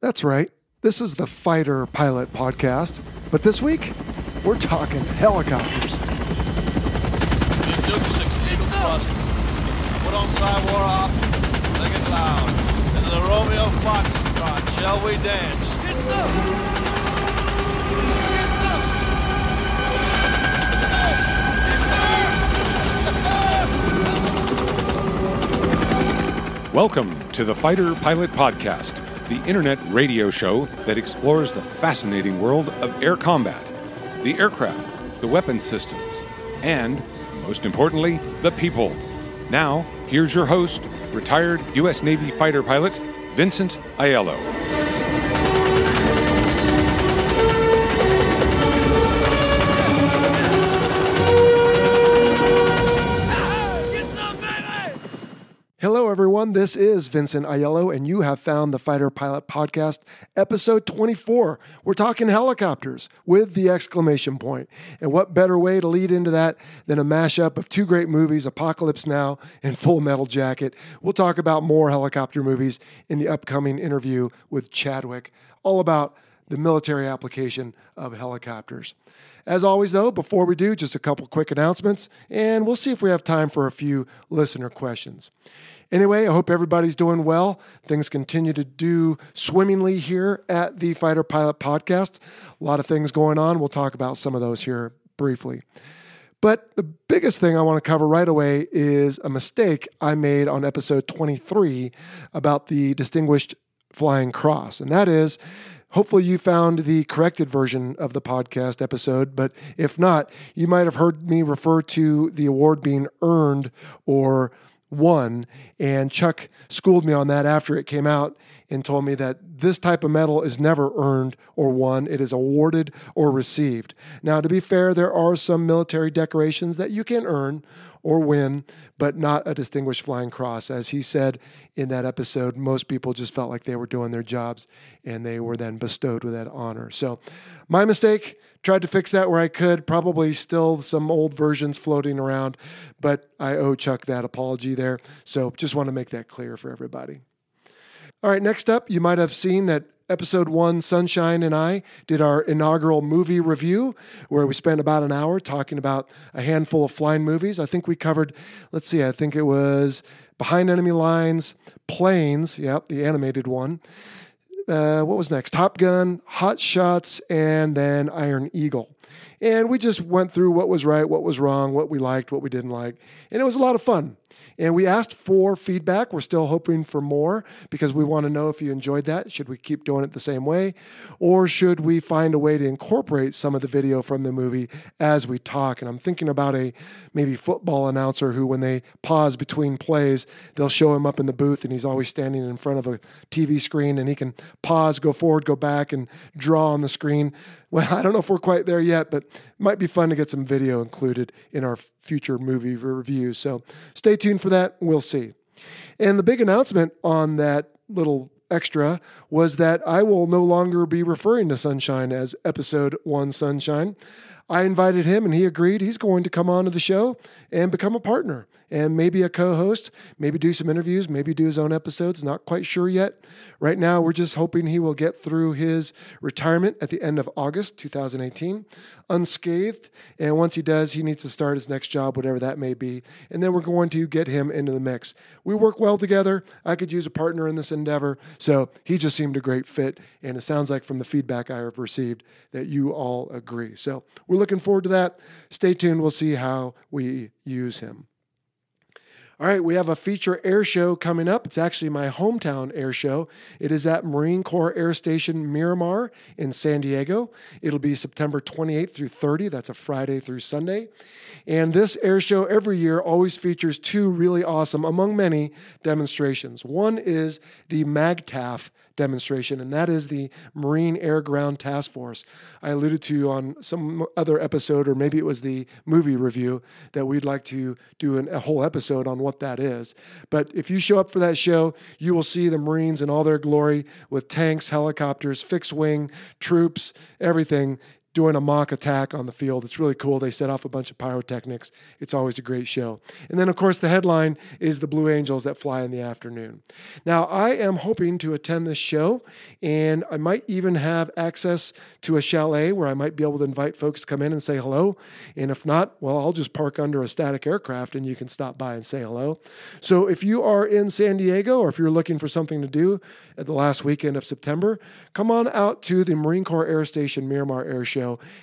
That's right. This is the Fighter Pilot Podcast, but this week we're talking helicopters. Duke 6 Eagle Thrust. Put on War off. Sing it loud. Into the Romeo Foxtrot. Shall we dance? Welcome to the Fighter Pilot Podcast, the internet radio show that explores the fascinating world of air combat, the aircraft, the weapons systems, and, most importantly, the people. Now, here's your host, retired U.S. Navy fighter pilot, Vincent Aiello. Everyone. This is Vincent Aiello, and you have found the Fighter Pilot Podcast, episode 24. We're talking helicopters with the exclamation point. And what better way to lead into that than a mashup of two great movies, Apocalypse Now and Full Metal Jacket? We'll talk about more helicopter movies in the upcoming interview with Chadwick, all about the military application of helicopters. As always, though, before we do, just a couple quick announcements, and we'll see if we have time for a few listener questions. Anyway, I hope everybody's doing well. Things continue to do swimmingly here at the Fighter Pilot Podcast. A lot of things going on. We'll talk about some of those here briefly. But the biggest thing I want to cover right away is a mistake I made on episode 23 about the Distinguished Flying Cross. And that is, hopefully, you found the corrected version of the podcast episode. But if not, you might have heard me refer to the award being earned or won. And Chuck schooled me on that after it came out and told me that this type of medal is never earned or won, it is awarded or received. Now, to be fair, there are some military decorations that you can earn or win, but not a Distinguished Flying Cross. As he said in that episode, most people just felt like they were doing their jobs and they were then bestowed with that honor. So, my mistake. Tried to fix that where I could. Probably still some old versions floating around, but I owe Chuck that apology there. So, just want to make that clear for everybody. All right, next up, you might have seen that episode one, Sunshine and I did our inaugural movie review where we spent about an hour talking about a handful of flying movies. I think we covered, let's see, I think it was Behind Enemy Lines, Planes, yep, the animated one. Uh, what was next? Top Gun, Hot Shots, and then Iron Eagle. And we just went through what was right, what was wrong, what we liked, what we didn't like. And it was a lot of fun. And we asked for feedback. We're still hoping for more because we want to know if you enjoyed that. Should we keep doing it the same way? Or should we find a way to incorporate some of the video from the movie as we talk? And I'm thinking about a maybe football announcer who, when they pause between plays, they'll show him up in the booth and he's always standing in front of a TV screen and he can pause, go forward, go back, and draw on the screen. Well, I don't know if we're quite there yet, but it might be fun to get some video included in our future movie reviews. So stay tuned for that. We'll see. And the big announcement on that little extra was that I will no longer be referring to Sunshine as episode one Sunshine. I invited him and he agreed he's going to come on to the show and become a partner and maybe a co host, maybe do some interviews, maybe do his own episodes. Not quite sure yet. Right now, we're just hoping he will get through his retirement at the end of August 2018 unscathed. And once he does, he needs to start his next job, whatever that may be. And then we're going to get him into the mix. We work well together. I could use a partner in this endeavor. So he just seemed a great fit. And it sounds like from the feedback I have received that you all agree. So we're looking forward to that. Stay tuned. We'll see how we use him. All right, we have a feature air show coming up. It's actually my hometown air show. It is at Marine Corps Air Station Miramar in San Diego. It'll be September 28th through 30. That's a Friday through Sunday. And this air show every year always features two really awesome, among many, demonstrations. One is the MAGTF demonstration, and that is the Marine Air Ground Task Force. I alluded to on some other episode, or maybe it was the movie review, that we'd like to do an, a whole episode on what that is. But if you show up for that show, you will see the Marines in all their glory with tanks, helicopters, fixed wing, troops, everything doing a mock attack on the field. It's really cool. They set off a bunch of pyrotechnics. It's always a great show. And then, of course, the headline is the Blue Angels that fly in the afternoon. Now, I am hoping to attend this show, and I might even have access to a chalet where I might be able to invite folks to come in and say hello. And if not, well, I'll just park under a static aircraft and you can stop by and say hello. So if you are in San Diego or if you're looking for something to do at the last weekend of September, come on out to the Marine Corps Air Station Miramar Air Show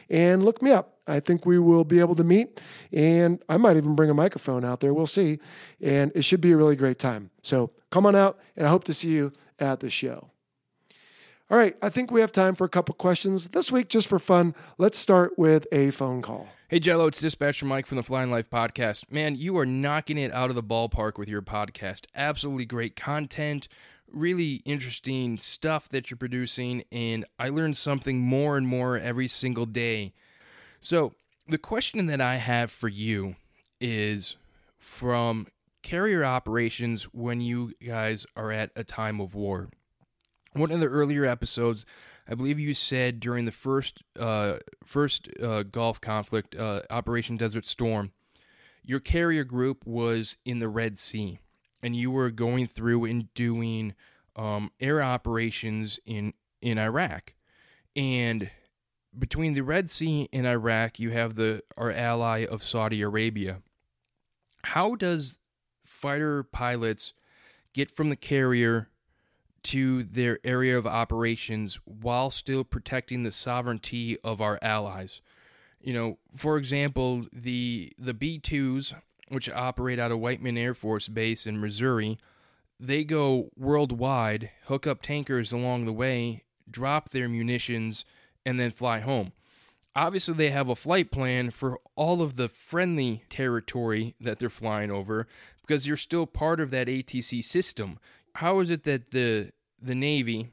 and look me up. I think we will be able to meet, and I might even bring a microphone out there. We'll see. And it should be a really great time. So come on out, and I hope to see you at the show. All right, I think we have time for a couple questions. This week, just for fun, let's start with a phone call. Hey Jello, it's Dispatcher Mike from the Flying Life podcast. Man, you are knocking it out of the ballpark with your podcast. Absolutely great content, really interesting stuff that you're producing, and I learn something more and more every single day. So, the question that I have for you is from carrier operations when you guys are at a time of war. One of the earlier episodes, I believe you said during the first uh, first uh, Gulf conflict, uh, Operation Desert Storm, your carrier group was in the Red Sea, and you were going through and doing um, air operations in in Iraq, and between the Red Sea and Iraq, you have the our ally of Saudi Arabia. How does fighter pilots get from the carrier to their area of operations while still protecting the sovereignty of our allies? You know, for example, the the B2s, which operate out of Whiteman Air Force Base in Missouri, they go worldwide, hook up tankers along the way, drop their munitions, and then fly home. Obviously, they have a flight plan for all of the friendly territory that they're flying over because you're still part of that ATC system. How is it that the the Navy,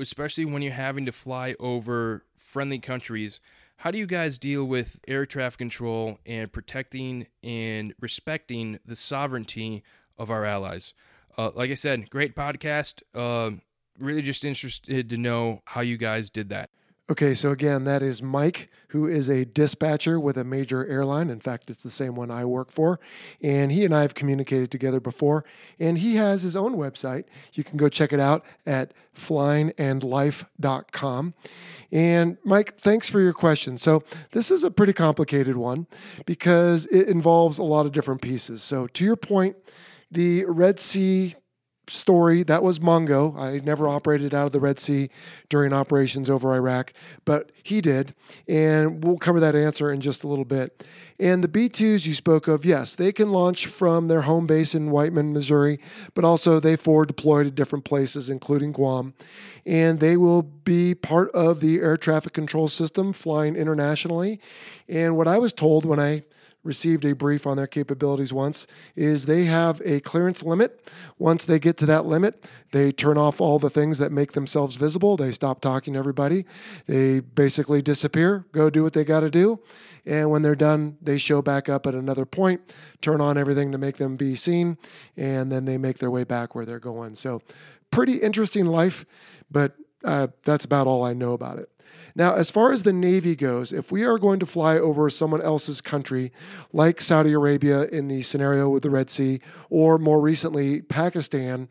especially when you're having to fly over friendly countries, how do you guys deal with air traffic control and protecting and respecting the sovereignty of our allies? Uh, like I said, great podcast. Uh, really just interested to know how you guys did that. Okay, so again, that is Mike, who is a dispatcher with a major airline. In fact, it's the same one I work for. And he and I have communicated together before. And he has his own website. You can go check it out at flyingandlife.com. And Mike, thanks for your question. So, this is a pretty complicated one because it involves a lot of different pieces. So, to your point, the Red Sea story that was Mongo. I never operated out of the Red Sea during operations over Iraq, but he did. And we'll cover that answer in just a little bit. And the B 2s you spoke of, yes, they can launch from their home base in Whiteman, Missouri, but also they forward deploy to different places, including Guam. And they will be part of the air traffic control system flying internationally. And what I was told when I received a brief on their capabilities once is they have a clearance limit. Once they get to that limit, they turn off all the things that make themselves visible. They stop talking to everybody. They basically disappear, go do what they got to do. And when they're done, they show back up at another point, turn on everything to make them be seen, and then they make their way back where they're going. So, pretty interesting life, but uh, that's about all I know about it. Now, as far as the Navy goes, if we are going to fly over someone else's country, like Saudi Arabia in the scenario with the Red Sea, or more recently, Pakistan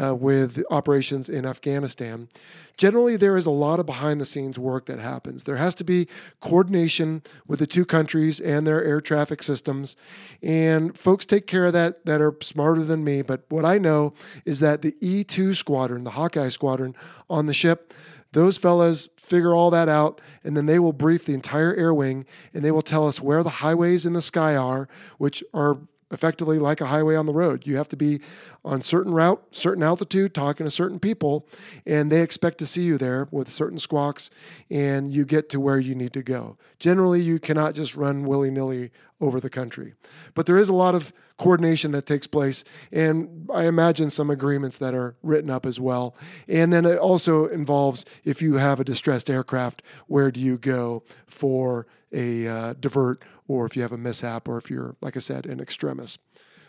uh, with operations in Afghanistan, generally there is a lot of behind the scenes work that happens. There has to be coordination with the two countries and their air traffic systems. And folks take care of that that are smarter than me. But what I know is that the E2 squadron, the Hawkeye squadron on the ship, those fellas figure all that out, and then they will brief the entire air wing and they will tell us where the highways in the sky are, which are effectively like a highway on the road. You have to be on certain route, certain altitude, talking to certain people, and they expect to see you there with certain squawks, and you get to where you need to go. Generally, you cannot just run willy nilly over the country, but there is a lot of coordination that takes place, and I imagine some agreements that are written up as well. And then it also involves if you have a distressed aircraft, where do you go for a uh, divert or if you have a mishap, or if you're, like I said, in extremis.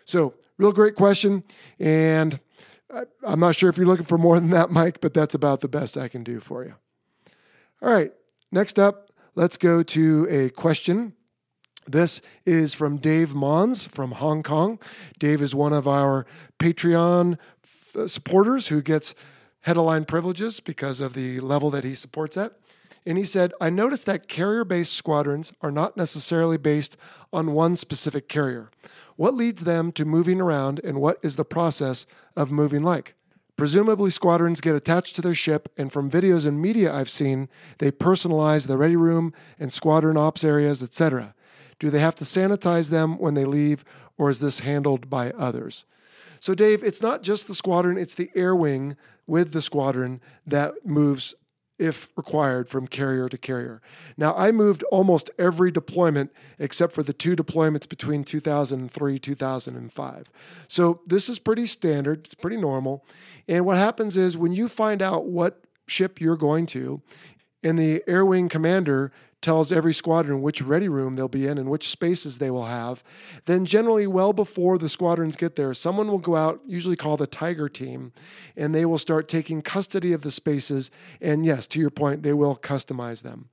So, real great question. And I, I'm not sure if you're looking for more than that, Mike, but that's about the best I can do for you. All right, next up, let's go to a question. This is from Dave Mons from Hong Kong. Dave is one of our Patreon f- supporters who gets headline privileges because of the level that he supports at. And he said, I noticed that carrier based squadrons are not necessarily based on one specific carrier. What leads them to moving around, and what is the process of moving like? Presumably, squadrons get attached to their ship, and from videos and media I've seen, they personalize the ready room and squadron ops areas, etc. Do they have to sanitize them when they leave, or is this handled by others? So, Dave, it's not just the squadron, it's the air wing with the squadron that moves if required from carrier to carrier. Now, I moved almost every deployment except for the two deployments between 2003 2005. So, this is pretty standard, it's pretty normal. And what happens is when you find out what ship you're going to, and the air wing commander tells every squadron which ready room they'll be in and which spaces they will have. Then, generally, well before the squadrons get there, someone will go out, usually called the Tiger team, and they will start taking custody of the spaces. And yes, to your point, they will customize them.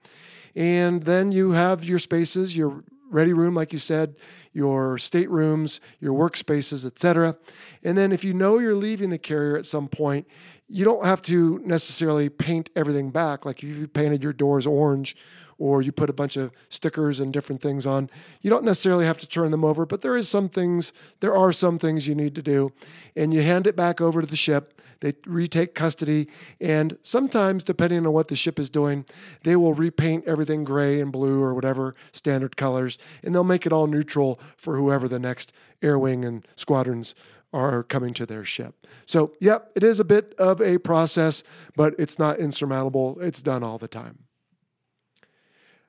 And then you have your spaces, your ready room, like you said, your staterooms, your workspaces, etc. And then if you know you're leaving the carrier at some point, you don't have to necessarily paint everything back. Like if you painted your doors orange or you put a bunch of stickers and different things on. You don't necessarily have to turn them over, but there is some things, there are some things you need to do. And you hand it back over to the ship. They retake custody, and sometimes, depending on what the ship is doing, they will repaint everything gray and blue or whatever standard colors, and they'll make it all neutral for whoever the next air wing and squadrons are coming to their ship. So, yep, it is a bit of a process, but it's not insurmountable. It's done all the time.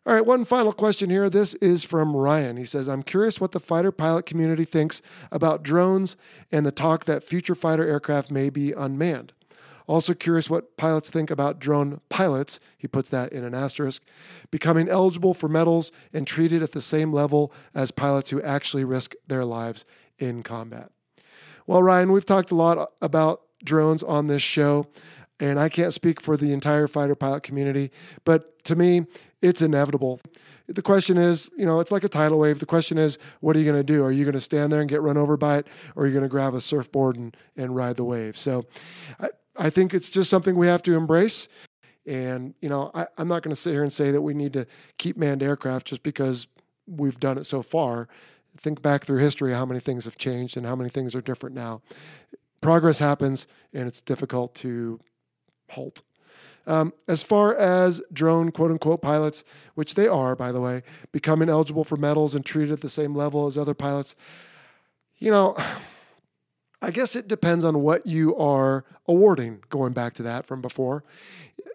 All right, one final question here. This is from Ryan. He says, I'm curious what the fighter pilot community thinks about drones and the talk that future fighter aircraft may be unmanned. Also, curious what pilots think about drone pilots, he puts that in an asterisk, becoming eligible for medals and treated at the same level as pilots who actually risk their lives in combat. Well, Ryan, we've talked a lot about drones on this show, and I can't speak for the entire fighter pilot community, but to me, it's inevitable. The question is, you know, it's like a tidal wave. The question is, what are you going to do? Are you going to stand there and get run over by it, or are you going to grab a surfboard and, and ride the wave? So I, I think it's just something we have to embrace. And, you know, I, I'm not going to sit here and say that we need to keep manned aircraft just because we've done it so far. Think back through history how many things have changed and how many things are different now. Progress happens, and it's difficult to halt. Um, as far as drone quote unquote pilots, which they are, by the way, becoming eligible for medals and treated at the same level as other pilots, you know, I guess it depends on what you are awarding, going back to that from before.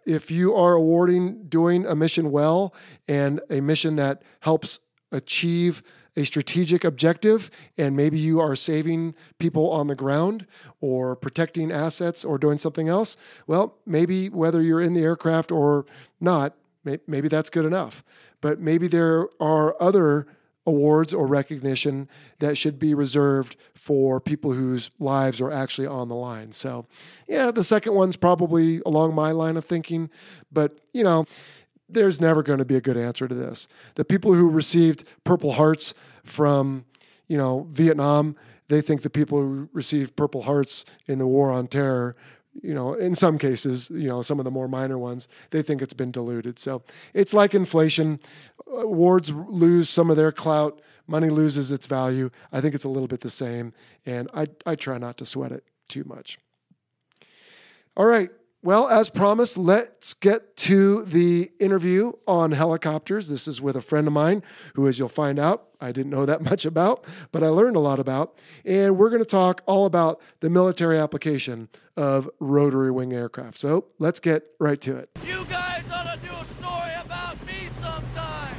If you are awarding doing a mission well and a mission that helps achieve a strategic objective and maybe you are saving people on the ground or protecting assets or doing something else, well, maybe whether you're in the aircraft or not, maybe that's good enough. But maybe there are other awards or recognition that should be reserved for people whose lives are actually on the line. So, yeah, the second one's probably along my line of thinking, but you know, there's never going to be a good answer to this. The people who received Purple Hearts from, you know, Vietnam, they think the people who received Purple Hearts in the War on Terror, you know, in some cases, you know, some of the more minor ones, they think it's been diluted. So it's like inflation. Uh, Awards lose some of their clout, money loses its value. I think it's a little bit the same, and I, I try not to sweat it too much. All right, well, as promised, let's get to the interview on helicopters. This is with a friend of mine who, as you'll find out, I didn't know that much about, but I learned a lot about. And we're going to talk all about the military application of rotary wing aircraft. So let's get right to it. You guys ought to do a story about me sometime.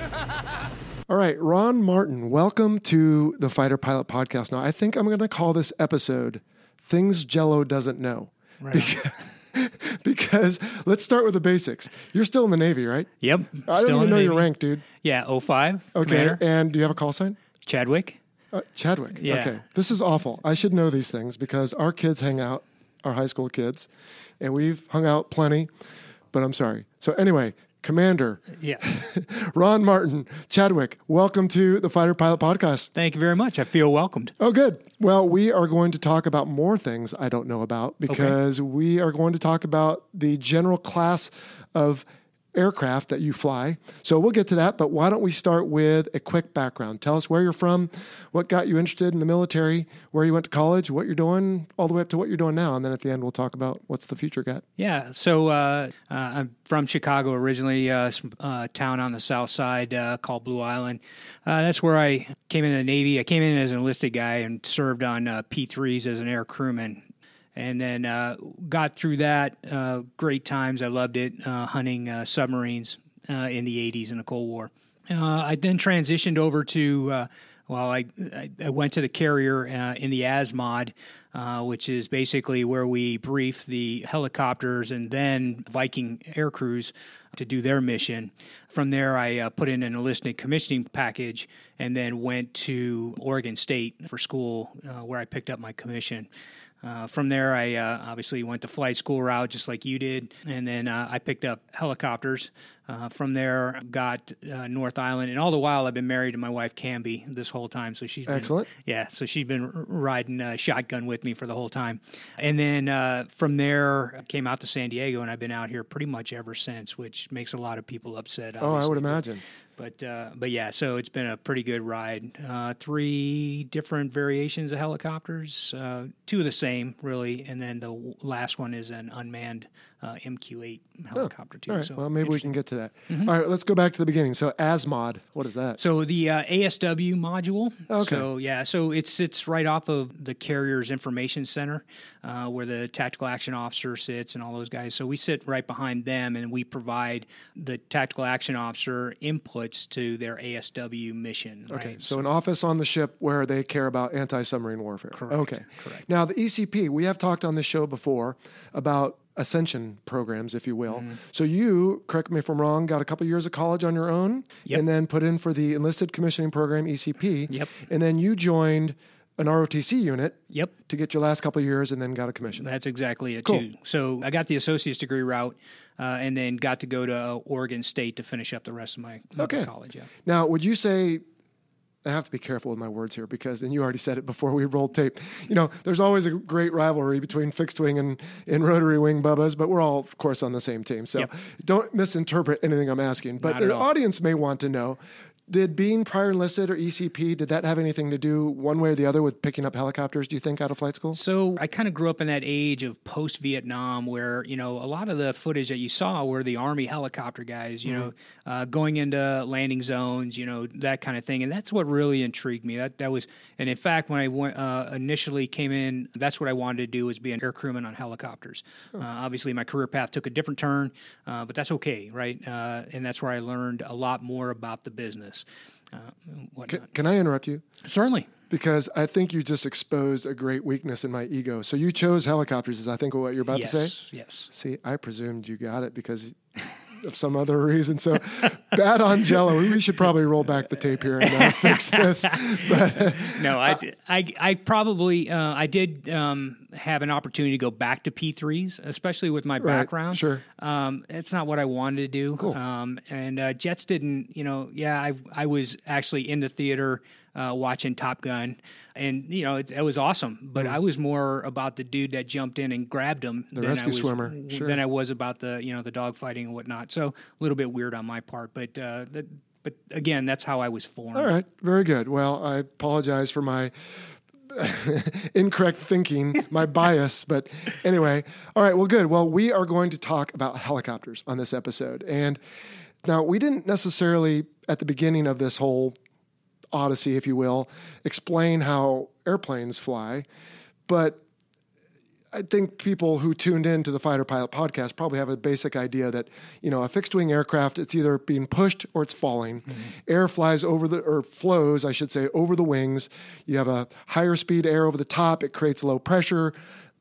All right, Ron Martin, welcome to the Fighter Pilot Podcast. Now, I think I'm going to call this episode Things Jello Doesn't Know. Right. Because, because let's start with the basics. You're still in the Navy, right? Yep. I don't Still even in know the your rank, dude. Yeah, 05. Okay. Commander. And do you have a call sign? Chadwick. Uh, Chadwick. Yeah. Okay. This is awful. I should know these things because our kids hang out, our high school kids, and we've hung out plenty, but I'm sorry. So, anyway, Commander Yeah. Ron Martin, Chadwick, welcome to the Fighter Pilot Podcast. Thank you very much. I feel welcomed. Oh, good. Well, we are going to talk about more things I don't know about because we are going to talk about the general class of aircraft that you fly. So we'll get to that, but why don't we start with a quick background? Tell us where you're from, what got you interested in the military, where you went to college, what you're doing, all the way up to what you're doing now. And then at the end, we'll talk about what's the future got. Yeah. So uh, uh, I'm from Chicago originally, uh, some, uh, town on the south side uh, called Blue Island. Uh, that's where I came into the Navy. I came in as an enlisted guy and served on uh, P3s as an air crewman. And then uh, got through that. Uh, great times. I loved it. Uh, hunting uh, submarines uh, in the 80s in the Cold War. Uh, I then transitioned over to, well, I, I, went to the carrier in the ASMOD, which is basically where we brief the helicopters and then Viking air crews to do their mission. From there, I uh, put in an enlisted commissioning package and then went to Oregon State for school, uh, where I picked up my commission. Uh, from there, I uh, obviously went the flight school route, just like you did, and then uh, I picked up helicopters. Uh, from there, got uh, North Island, and all the while, I've been married to my wife Camby this whole time. So she's been- Excellent. yeah, so she's been riding shotgun with me for the whole time, and then uh, from there, I came out to San Diego, and I've been out here pretty much ever since, which makes a lot of people upset. Oh, I would imagine. But uh, but yeah, so it's been a pretty good ride. Uh, three different variations of helicopters, uh, two of the same really, and then the last one is an unmanned uh, MQ-8 helicopter too. All right. So well, maybe we can get to that. All right. Let's go back to the beginning. So, ASMOD, what is that? So the uh, ASW module. Okay. So yeah, so it sits right off of the carrier's information center, uh, where the tactical action officer sits and all those guys. So we sit right behind them, and we provide the tactical action officer inputs to their ASW mission. Okay, right? so an office on the ship where they care about anti-submarine warfare. Correct, Okay, correct. Now the ECP, we have talked on this show before about ascension programs, if you will. Mm-hmm. So you, correct me if I'm wrong, got a couple years of college on your own, Yep. and then put in for the enlisted commissioning program ECP. Yep. And then you joined an ROTC unit Yep. to get your last couple of years, and then got a commission. That's exactly it Cool. too. So I got the associate's degree route, uh, and then got to go to uh, Oregon State to finish up the rest of my, my Okay. college. Yeah. Now, would you say? I have to be careful with my words here because, and you already said it before we rolled tape. You know, there's always a great rivalry between fixed wing and, and rotary wing bubbas, but we're all, of course, on the same team. So Yep. don't misinterpret anything I'm asking. But the all. audience may want to know did being prior enlisted or ECP, did that have anything to do one way or the other with picking up helicopters, do you think, out of flight school? So I kind of grew up in that age of post Vietnam where, you know, a lot of the footage that you saw were the Army helicopter guys, you know, uh, going into landing zones, you know, that kind of thing. And that's what really intrigued me. That, that was, and in fact, when I went, uh, initially came in, that's what I wanted to do was be an air crewman on helicopters. Uh, obviously, my career path took a different turn, uh, but that's okay, right? Uh, and that's where I learned a lot more about the business. Uh, whatnot. Can, can I interrupt you? Certainly. Because I think you just exposed a great weakness in my ego. So you chose helicopters, is I think what you're about yes. to say? Yes. See, I presumed you got it because of some other reason. So bad on Jello. We should probably roll back the tape here and uh, fix this. But no, I, I, I probably uh, I did um, have an opportunity to go back to P3s, especially with my background. sure. um, it's not what I wanted to do. Cool. Um, and uh, Jets didn't, you know, yeah, I I was actually in the theater uh, watching Top Gun, and you know it, it was awesome. But I was more about the dude that jumped in and grabbed him than Mm. rescue I was, swimmer, sure. than I was about the you know the dog fighting and whatnot. So a little bit weird on my part, but uh, that, but again, that's how I was formed. all right, very good. Well, I apologize for my incorrect thinking, my bias. But anyway, all right, well, good. Well, we are going to talk about helicopters on this episode. And now we didn't necessarily, at the beginning of this whole odyssey, if you will, explain how airplanes fly. But I think people who tuned in to the Fighter Pilot podcast probably have a basic idea that you know a fixed wing aircraft it's either being pushed or it's falling. Mm-hmm. Air flies over the or flows, I should say, over the wings. You have a higher speed air over the top. It creates low pressure.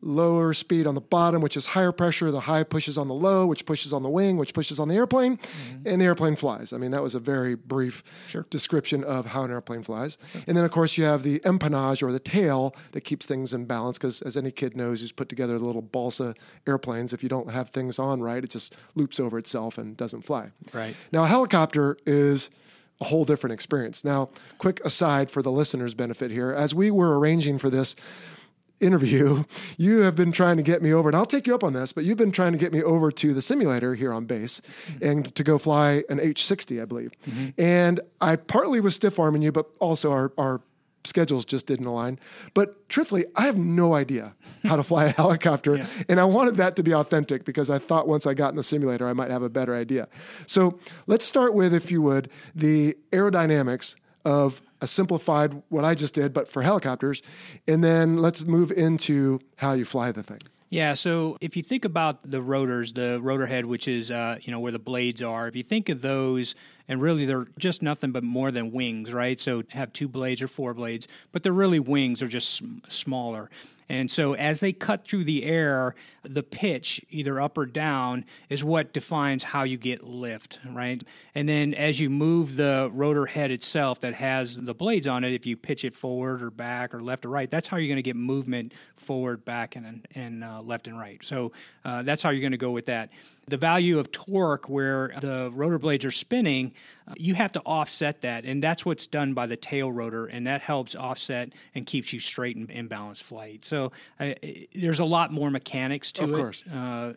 Lower speed on the bottom, which is higher pressure. The high pushes on the low, which pushes on the wing, which pushes on the airplane, mm-hmm. and the airplane flies. I mean, that was a very brief Sure. description of how an airplane flies. And then, of course, you have the empennage or the tail that keeps things in balance. Because as any kid knows who's put together the little balsa airplanes, if you don't have things on right, it just loops over itself and doesn't fly. Right. Now, a helicopter is a whole different experience. Now, quick aside for the listeners' benefit here, as we were arranging for this interview, you have been trying to get me over, and I'll take you up on this, but you've been trying to get me over to the simulator here on base mm-hmm. and to go fly an H60, I believe. Mm-hmm. And I partly was stiff arming you, but also our, our schedules just didn't align. But truthfully, I have no idea how to fly a helicopter. And I wanted that to be authentic because I thought once I got in the simulator, I might have a better idea. So let's start with, if you would, the aerodynamics of a simplified what I just did, but for helicopters. And then let's move into how you fly the thing. Yeah, so if you think about the rotors, the rotor head, which is uh, you know where the blades are, if you think of those, and really they're just nothing but more than wings, right? So have two blades or four blades, but they're really wings; they're just smaller. And so as they cut through the air, the pitch, either up or down, is what defines how you get lift, right? And then as you move the rotor head itself that has the blades on it, if you pitch it forward or back or left or right, that's how you're going to get movement forward, back, and, and uh, left and right. So uh, that's how you're going to go with that. The value of torque, where the rotor blades are spinning, uh, you have to offset that. And that's what's done by the tail rotor, and that helps offset and keeps you straight in, in balanced flight. So uh, there's a lot more mechanics to Of it. course. Uh,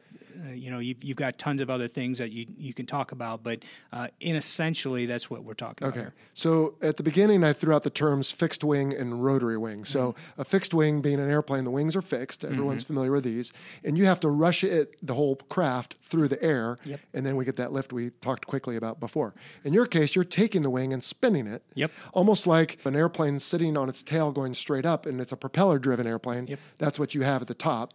uh, you know, you, you've got tons of other things that you you can talk about, but uh, in essentially, that's what we're talking about. Okay. So at the beginning, I threw out the terms fixed wing and rotary wing. So Mm-hmm. a fixed wing being an airplane, the wings are fixed. Everyone's familiar with these. And you have to rush it, the whole craft, through the air. Yep. And then we get that lift we talked quickly about before. In your case, you're taking the wing and spinning it. Yep. Almost like an airplane sitting on its tail going straight up, and it's a propeller driven airplane. Yep. That's what you have at the top.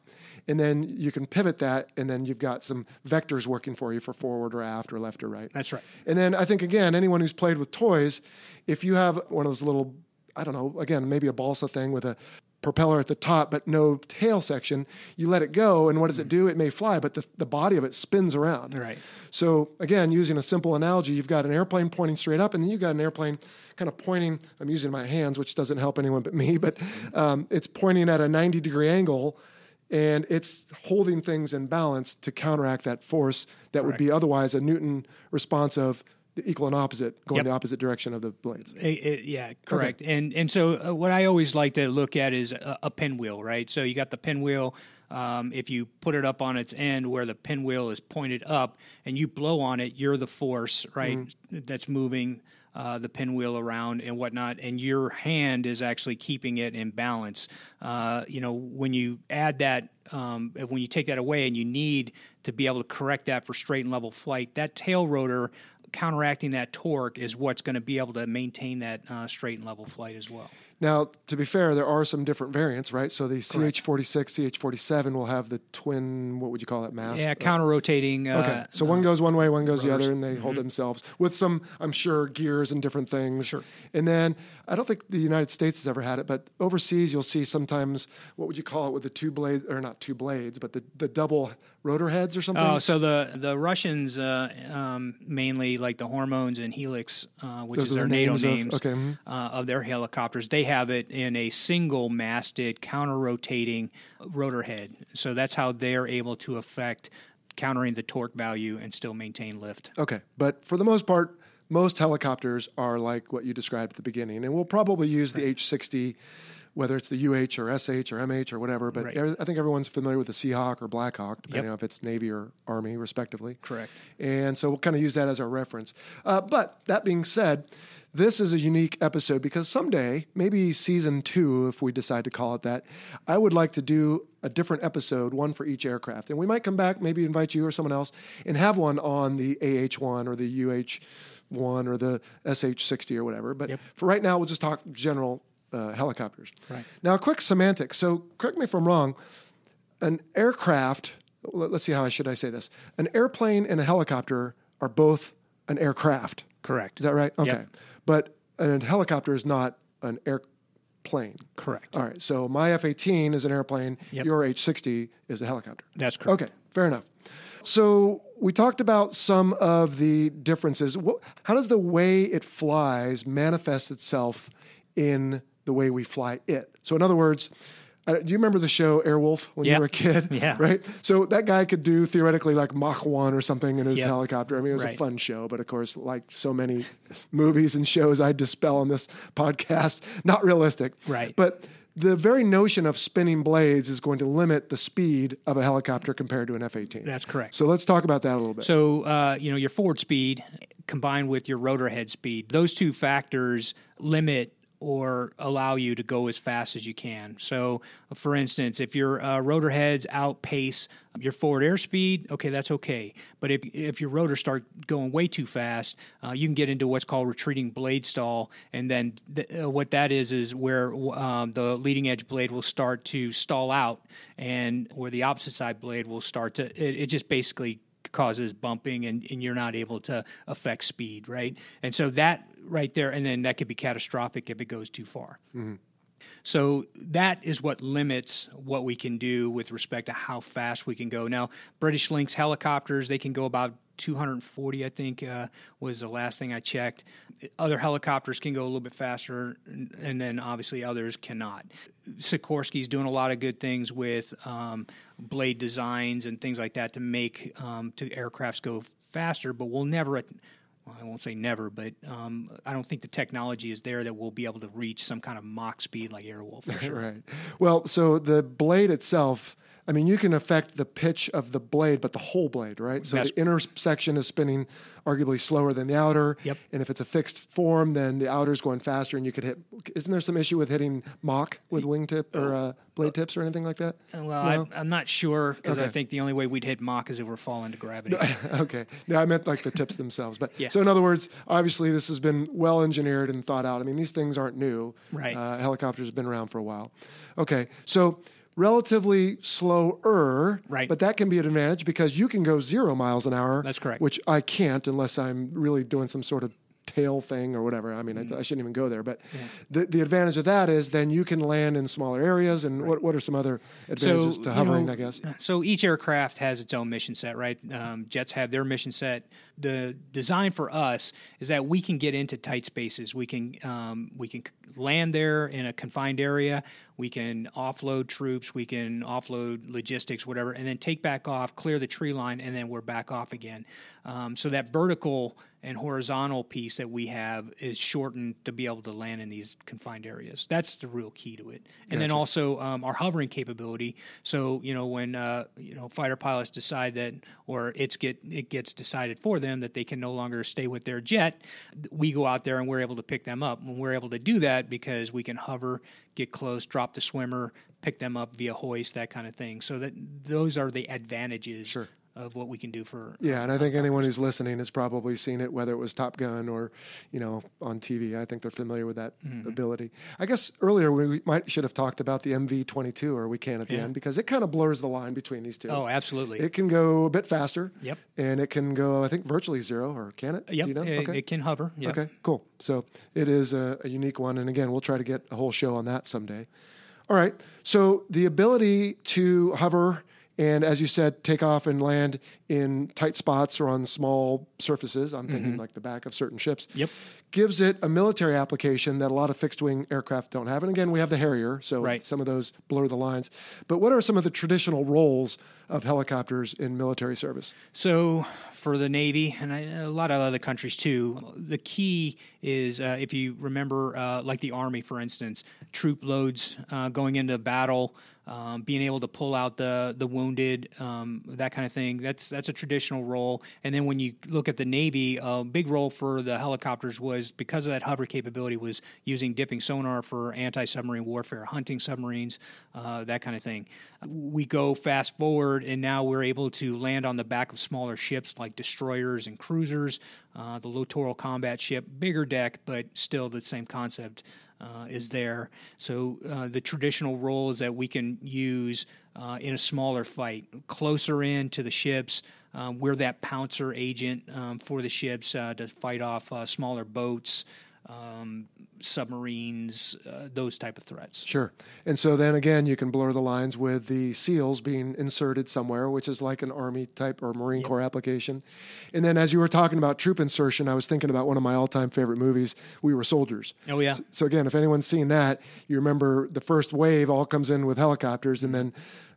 And then you can pivot that, and then you've got some vectors working for you for forward or aft or left or right. That's right. And then I think again, anyone who's played with toys, if you have one of those little, I don't know, again, maybe a balsa thing with a propeller at the top but no tail section, you let it go, and what does it do? It may fly, but the, the body of it spins around. Right. So again, using a simple analogy, you've got an airplane pointing straight up, and then you've got an airplane kind of pointing. I'm using my hands, which doesn't help anyone but me, but um, it's pointing at a 90 degree angle. And it's holding things in balance to counteract that force that would be otherwise a Newton response of the equal and opposite, going Yep. the opposite direction of the blades. It- it- yeah, correct. And and so uh, what I always like to look at is a, a pinwheel, right? So you got the pinwheel. Um, if you put it up on its end where the pinwheel is pointed up, and you blow on it, you're the force, right? That's moving uh, the pinwheel around and whatnot, and your hand is actually keeping it in balance. Uh, you know, when you add that, um, when you take that away, and you need to be able to correct that for straight and level flight, that tail rotor counteracting that torque is what's going to be able to maintain that uh, straight and level flight as well. Now, to be fair, there are some different variants, right? So the CH46, CH47 will have the twin, what would you call that, mass? Yeah, counter rotating. Uh, Okay, so one goes one way, one goes the other, and they hold themselves with some, I'm sure, gears and different things. Sure. And then I don't think the United States has ever had it, but overseas you'll see sometimes what would you call it with the two blades, or not two blades, but the, the double rotor heads or something. Oh, so the the Russians uh, um, mainly like the Hormones and Helix, uh, which Those is are the their NATO names of- names okay, mhm. uh, of their helicopters. They have it in a single masted, counter rotating rotor head. So that's how they're able to affect countering the torque value and still maintain lift. Okay, but for the most part, most helicopters are like what you described at the beginning, and we'll probably use the H60, whether it's the UH or SH or MH or whatever. But Right. I think everyone's familiar with the Seahawk or Blackhawk, depending Yep. on if it's Navy or Army, respectively. Correct. And so we'll kind of use that as our reference. Uh, but that being said, this is a unique episode because someday, maybe season two, if we decide to call it that, I would like to do a different episode, one for each aircraft. And we might come back, maybe invite you or someone else, and have one on the AH1 or the UH one or the SH 60 or whatever. But Yep. for right now, we'll just talk general uh, helicopters. Right. Now, a quick semantics. So, correct me if I'm wrong. An aircraft, let- let's see how I should I say this. An airplane and a helicopter are both an aircraft. Correct. Is that right? Okay. Yep. But a helicopter is not an airplane. Correct. All right. So my F 18 is an airplane. Yep. Your H 60 is a helicopter. That's correct. Okay. Fair enough. So we talked about some of the differences. How does the way it flies manifest itself in the way we fly it? So, in other words, uh, do you remember the show Airwolf when Yeah. you were a kid? Yeah. Right? So that guy could do theoretically like Mach 1 or something in his Yep. helicopter. I mean, it was a fun show, but of course, like so many movies and shows I dispel on this podcast, not realistic. Right. But the very notion of spinning blades is going to limit the speed of a helicopter compared to an F 18. That's correct. So let's talk about that a little bit. So, uh, you know, your forward speed combined with your rotor head speed, those two factors limit or allow you to go as fast as you can. So, for instance, if your uh, rotor heads outpace your forward airspeed, okay, that's okay. But if, if your rotors start going way too fast, uh, you can get into what's called retreating blade stall. And then th- uh, what that is, is where um, the leading edge blade will start to stall out and where the opposite side blade will start to, it, it just basically causes bumping and, and you're not able to affect speed, right? And so that right there, and then that could be catastrophic if it goes too far. Mm-hmm. So that is what limits what we can do with respect to how fast we can go. Now, British Lynx helicopters, they can go about 240, I think, uh, was the last thing I checked. Other helicopters can go a little bit faster, and and then obviously others cannot. Sikorsky's doing a lot of good things with um, blade designs and things like that to make um, to aircrafts go faster, but we'll never well, I won't say never, but um, I don't think the technology is there that we'll be able to reach some kind of Mach speed like Airwolf for sure. Right. Well, so the blade itself, I mean, you can affect the pitch of the blade, but the whole blade, right? So That's- the inner section is spinning arguably slower than the outer. Yep. And if it's a fixed form, then the outer is going faster, and you could hit. Isn't there some issue with hitting Mach with wingtip or uh, blade tips or anything like that? Well, No? I, I'm not sure because I think the only way we'd hit Mach is if we're falling to gravity. okay. No, I meant like the tips themselves. But Yeah. so in other words, obviously this has been well engineered and thought out. I mean, these things aren't new. Right. Uh, helicopters have been around for a while. Okay. So relatively slower. Right. But that can be an advantage because you can go zero miles an hour. That's correct. Which I can't unless I'm really doing some sort of tail thing or whatever. I mean, Mm. I, I shouldn't even go there. But the, the advantage of that is then you can land in smaller areas. And what, what are some other advantages to you hovering, know, I guess? So each aircraft has its own mission set, right? Um, jets have their mission set. The design for us is that we can get into tight spaces. We can um, we can land there in a confined area. We can offload troops. We can offload logistics, whatever, and then take back off, clear the tree line, and then we're back off again. Um, so that vertical and horizontal piece that we have is shortened to be able to land in these confined areas. That's the real key to it. And then also um, our hovering capability. So you know when uh, you know fighter pilots decide that, or it's get it gets decided for them that they can no longer stay with their jet, we go out there and we're able to pick them up. When we're able to do that because we can hover, get close, drop the swimmer, pick them up via hoist, that kind of thing. So that those are the advantages of what we can do for Yeah, and I think anyone who's listening has probably seen it, whether it was Top Gun or, you know, on TV. I think they're familiar with that Mm-hmm. ability. I guess earlier we might should have talked about the MV22, or we can at the Yeah. end, because it kind of blurs the line between these two. Oh, absolutely. It can go a bit faster. Yep. And it can go, I think, virtually zero, or can it? Yep, you know? it, it can hover. Yep. Okay, cool. So it is a, a unique one. And again, we'll try to get a whole show on that someday. All right. So the ability to hover and, as you said, take off and land in tight spots or on small surfaces, I'm thinking like the back of certain ships, Mm-hmm. Yep. gives it a military application that a lot of fixed wing aircraft don't have. And again, we have the Harrier, so Right. some of those blur the lines. But what are some of the traditional roles of helicopters in military service? So, for the Navy and a lot of other countries too, the key is uh, if you remember, uh, like the Army, for instance, troop loads uh, going into battle, um, being able to pull out the the wounded, um, that kind of thing. That's that's a traditional role. And then when you look at the Navy, a big role for the helicopters was because of that hover capability was using dipping sonar for anti-submarine warfare, hunting submarines, uh, that kind of thing. We go fast forward, and now we're able to land on the back of smaller ships like destroyers and cruisers. Uh, the littoral combat ship, bigger deck, but still the same concept uh, is there. So uh, the traditional roles that we can use uh, in a smaller fight, closer in to the ships. Um, we're that pouncer agent um, for the ships uh, to fight off uh, smaller boats. Um, submarines, uh, those type of threats. Sure. And so then again, you can blur the lines with the SEALs being inserted somewhere, which is like an Army type or Marine Corps application. And then as you were talking about troop insertion, I was thinking about one of my all time favorite movies, We Were Soldiers. Oh, yeah. So, so again, if anyone's seen that, you remember the first wave all comes in with helicopters and then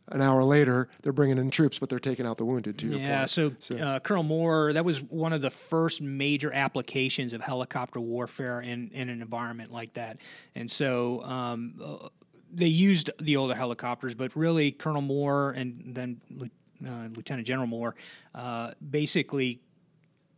an hour later, they're bringing in troops, but they're taking out the wounded. To your Yeah, point. so, Uh, Colonel Moore, that was one of the first major applications of helicopter warfare in, in an environment like that. And so um, uh, they used the older helicopters, but really Colonel Moore and then uh, Lieutenant General Moore uh, basically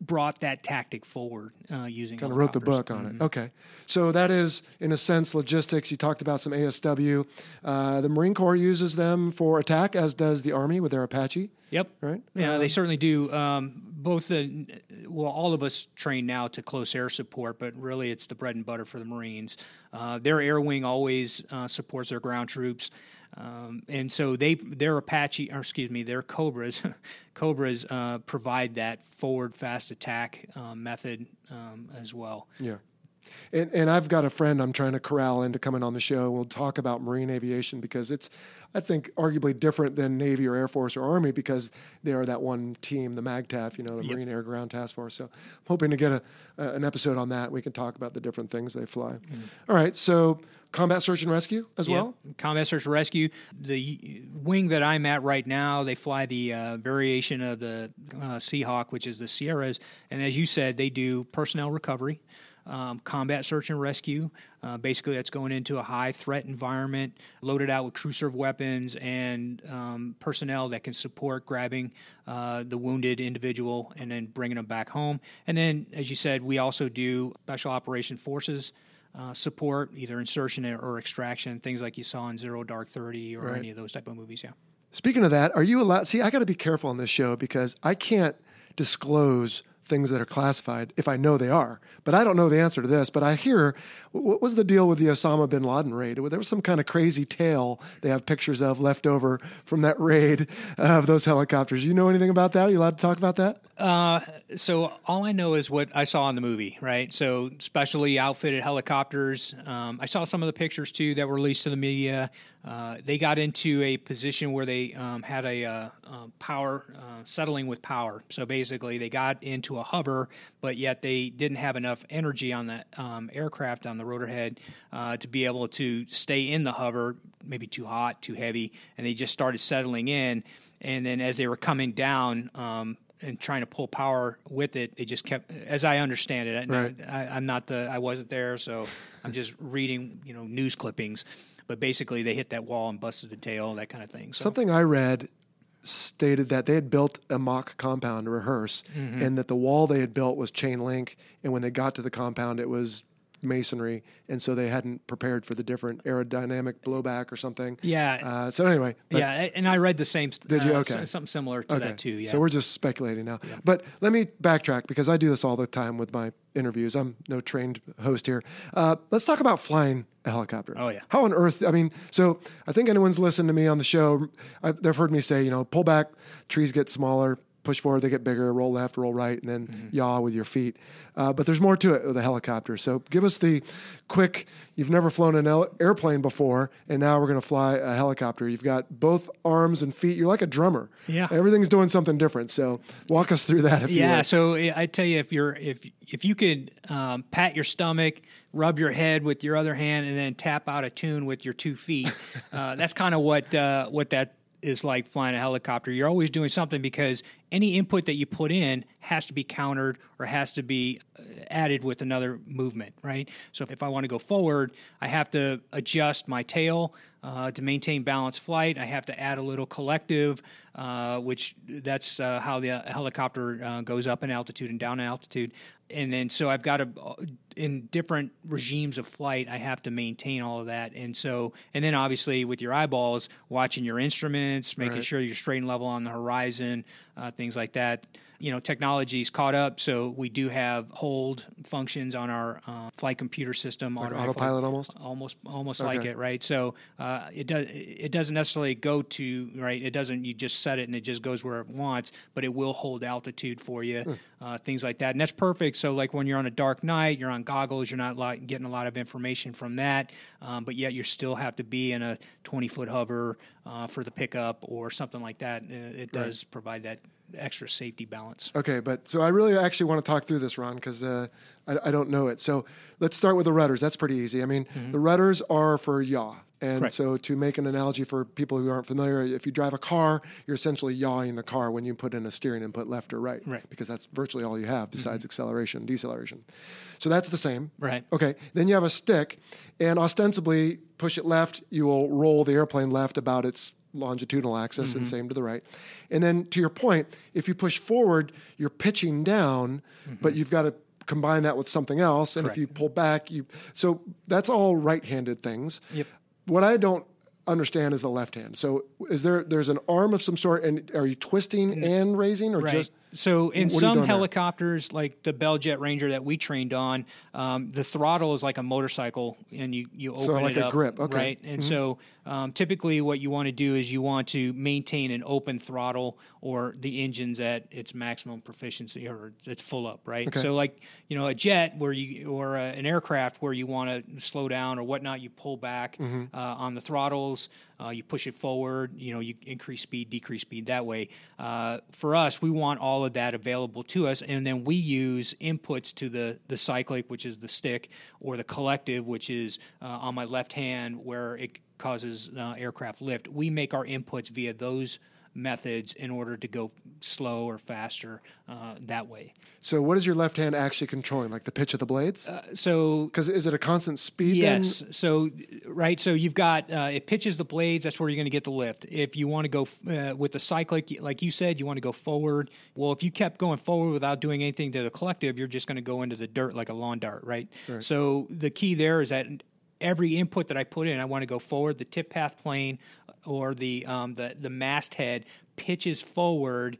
brought that tactic forward uh, using kind of wrote the book on it. Okay, so that is in a sense logistics. You talked about some ASW. Uh, the Marine Corps uses them for attack, as does the Army with their Apache. Yep. Right. Yeah, they certainly do. Um, both the well, all of us train now to close air support, but really it's the bread and butter for the Marines. Uh, their air wing always uh, supports their ground troops. Um, and so they their Apache, or excuse me, their Cobras, Cobras uh, provide that forward fast attack uh, method um, as well. Yeah. And, and I've got a friend I'm trying to corral into coming on the show. We'll talk about marine aviation because it's, I think, arguably different than Navy or Air Force or Army because they are that one team, the MAGTF, you know, the Marine Air Ground Task Force. So I'm hoping to get a, an episode on that. We can talk about the different things they fly. All right. So combat search and rescue as well. Combat Search and Rescue. The wing that I'm at right now, they fly the uh, variation of the uh, Seahawk, which is the Sierras. And as you said, they do personnel recovery, um, combat search and rescue. Uh, basically, that's going into a high threat environment, loaded out with crew serve weapons and um, personnel that can support grabbing uh, the wounded individual and then bringing them back home. And then, as you said, we also do special operation forces uh, support, either insertion or extraction, things like you saw in Zero Dark Thirty or Right. any of those type of movies. Yeah. Speaking of that, are you allowed? See, I got to be careful on this show because I can't disclose things that are classified if I know they are. But I don't know the answer to this. But I hear what was the deal with the Osama bin Laden raid? There was some kind of crazy tale they have pictures of left over from that raid of those helicopters. You know anything about that? Are you allowed to talk about that? Uh, so all I know is what I saw in the movie, right? So specially outfitted helicopters. Um, I saw some of the pictures too that were released to the media. Uh, they got into a position where they um, had a uh, uh, power uh, settling with power. So basically, they got into a hover, but yet they didn't have enough energy on the um, aircraft on the rotor head uh, to be able to stay in the hover. Maybe too hot, too heavy, and they just started settling in. And then as they were coming down, um, and trying to pull power with it, they just kept, as I understand it. I, Right. I, I'm not the, I wasn't there, so I'm just reading, you know, news clippings. But basically, they hit that wall and busted the tail, that kind of thing. So, Something I read stated that they had built a mock compound to rehearse and that the wall they had built was chain link. And when they got to the compound, it was masonry. And so they hadn't prepared for the different aerodynamic blowback or something. Yeah. Uh, so anyway. but- yeah, and I read the same. Did you? uh, Okay. s- something similar to that too. Yeah. So we're just speculating now. But let me backtrack because I do this all the time with my interviews. I'm no trained host here. Uh, let's talk about flying a helicopter. Oh, yeah. How on earth? I mean, so I think anyone's listened to me on the show, I, they've heard me say, you know, pull back, trees get smaller. Push forward, they get bigger. Roll left, roll right, and then Mm-hmm. yaw with your feet. Uh, but there's more to it with a helicopter. So give us the quick. You've never flown an el- airplane before, and now we're going to fly a helicopter. You've got both arms and feet. You're like a drummer. Yeah. Everything's doing something different. So walk us through that if yeah so I I tell you if you're if if you could um, pat your stomach rub your head with your other hand and then tap out a tune with your two feet uh, that's kind of what uh, what that is like flying a helicopter. You're always doing something because any input that you put in has to be countered or has to be uh, added with another movement right? So if i want to go forward i have to adjust my tail Uh, to maintain balanced flight, I have to add a little collective, uh, which that's uh, how the helicopter uh, goes up in altitude and down in altitude. And then so I've got to in different regimes of flight, I have to maintain all of that. And so, and then obviously with your eyeballs, watching your instruments, making Right. sure you're straight and level on the horizon, uh, things like that. You know, technology's caught up, so we do have hold functions on our uh, flight computer system. Like autopilot almost? almost, almost like it, right? So uh, it does. It doesn't necessarily go to right. It doesn't. You just set it and it just goes where it wants, but it will hold altitude for you, Hmm. uh, things like that, and that's perfect. So like when you're on a dark night, you're on goggles, you're not like getting a lot of information from that, um, but yet you still have to be in a 20 foot hover uh, for the pickup or something like that. Uh, it does provide that extra safety balance. Okay, but so I really actually want to talk through this, Ron, because uh, I, I don't know it. So let's start with the rudders. That's pretty easy. I mean, the rudders are for yaw. And Mm-hmm. Correct. so, to make an analogy for people who aren't familiar, if you drive a car, you're essentially yawing the car when you put in a steering input left or right, Right. Mm-hmm. because that's virtually all you have besides acceleration and deceleration. So, that's the same. Right. Okay. Then you have a stick, and ostensibly, push it left, you will roll the airplane left about its longitudinal axis, Mm-hmm. and same to the right. And then, to your point, if you push forward, you're pitching down, but you've got to combine that with something else. And if Mm-hmm. You pull back, you so that's all right-handed things. Yep. What I don't understand is the left hand. So, is there there's an arm of some sort, and are you twisting and raising, or Right. just so in what some doing there? helicopters, like the Bell Jet Ranger that we trained on, um, the throttle is like a motorcycle, and you you open So like it a up, grip, okay. Mm-hmm. right? And so um, typically, what you want to do is you want to maintain an open throttle or the engine's at its maximum proficiency or it's full up, right? Okay. So like you know a jet where you or uh, an aircraft where you want to slow down or whatnot, you pull back Mm-hmm. uh, on the throttles, uh, you push it forward, you know you increase speed, decrease speed that way. Uh, for us, we want all of that available to us, and then we use inputs to the the cyclic, which is the stick, or the collective, which is uh, on my left hand where it causes uh, aircraft lift. We make our inputs via those methods in order to go slow or faster uh, that way. so? What is your left hand actually controlling, like the pitch of the blades? So Because is it a constant speed? then? Yes. So, right. So you've got uh, it pitches the blades. That's where you're going to get the lift. If you want to go uh, with the cyclic, like you said, you want to go forward. Well, if you kept going forward without doing anything to the collective, you're just going to go into the dirt like a lawn dart, right? So the key there is that every input that I put in, I want to go forward. The tip path plane or the um, the the masthead pitches forward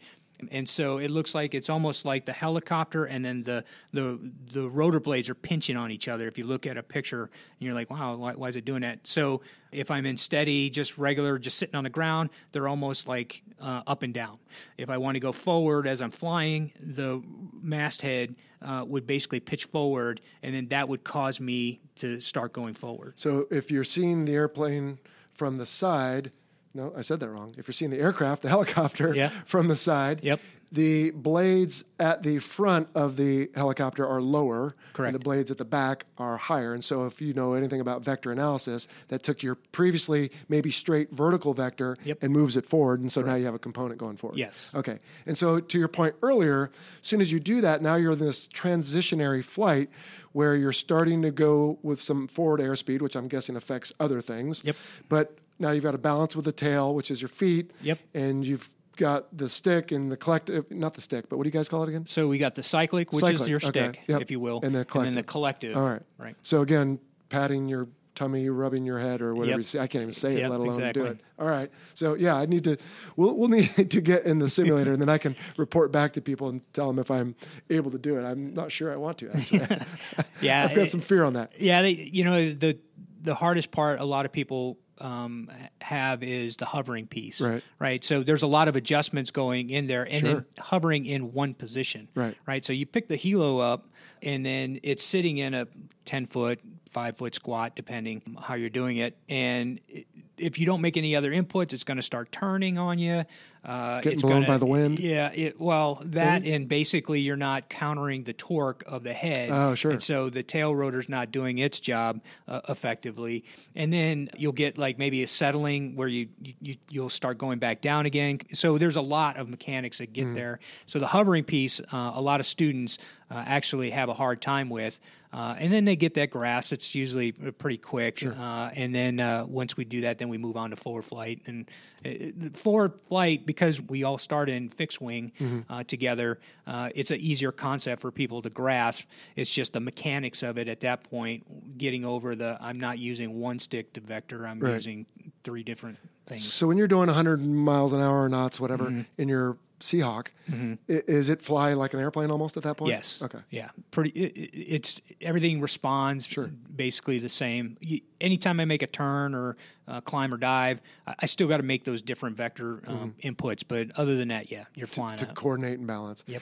and so it looks like it's almost like the helicopter and then the the the rotor blades are pinching on each other. If you look at a picture and you're like wow why, why is it doing that? So if i'm in steady just regular just sitting on the ground they're almost like uh, up and down. If i want to go forward as i'm flying the masthead uh, would basically pitch forward and then that would cause me to start going forward. So if you're seeing the airplane from the side, no, I said that wrong. If you're seeing the aircraft, the helicopter Yeah. from the side, Yep. The blades at the front of the helicopter are lower, Correct. and the blades at the back are higher. And so, if you know anything about vector analysis, that took your previously maybe straight vertical vector Yep. and moves it forward, and so now you have a component going forward. Yes. Okay. And so, to your point earlier, as soon as you do that, now you're in this transitionary flight where you're starting to go with some forward airspeed, which I'm guessing affects other things. Yep. But now you've got to balance with the tail, which is your feet. Yep. And you've got the stick and the collective, not the stick, but what do you guys call it again? so we got the cyclic which is Cyclic, your okay, stick yep. if you will And the then the collective. collective All right. right So again, patting your tummy, rubbing your head, or whatever Yep. you say. I can't even say it, let alone exactly. do it. All right. So yeah, I need to. We'll we'll need to get in the simulator, and then I can report back to people and tell them if I'm able to do it. I'm not sure I want to. Actually, yeah I've got it- some fear on that. Yeah, they, you know the the hardest part a lot of people um, have is the hovering piece. Right. Right. So there's a lot of adjustments going in there, and Sure. then hovering in one position. Right. Right. So you pick the helo up, and then it's sitting in a ten foot, five foot squat, depending how you're doing it, and. It, if you don't make any other inputs, it's going to start turning on you. Uh, Getting it's blown gonna- by the wind? Yeah. It, well, that and basically you're not countering the torque of the head. Oh, sure. And so the tail rotor's not doing its job uh, effectively, and then you'll get like maybe a settling where you, you you'll start going back down again. So there's a lot of mechanics that Mm. get there. So the hovering piece, uh, a lot of students uh, actually have a hard time with. Uh, and then they get that grass. It's usually uh, pretty quick. Uh, and then uh, once we do that, then we move on to forward flight. And uh, forward flight, because we all start in fixed wing uh, together, uh, it's an easier concept for people to grasp. It's just the mechanics of it at that point, getting over the I'm not using one stick to vector, I'm Right. using three different things. So when you're doing 100 miles an hour or knots, whatever, Mm-hmm. in your Seahawk, i- is it fly like an airplane almost at that point? Yes. Okay. Yeah. Pretty. It, it- it's everything responds Sure. basically the same. You, anytime I make a turn or uh, climb or dive, I, I still got to make those different vector um, inputs. But other than that, yeah, you're flying. To out. coordinate and balance. Yep.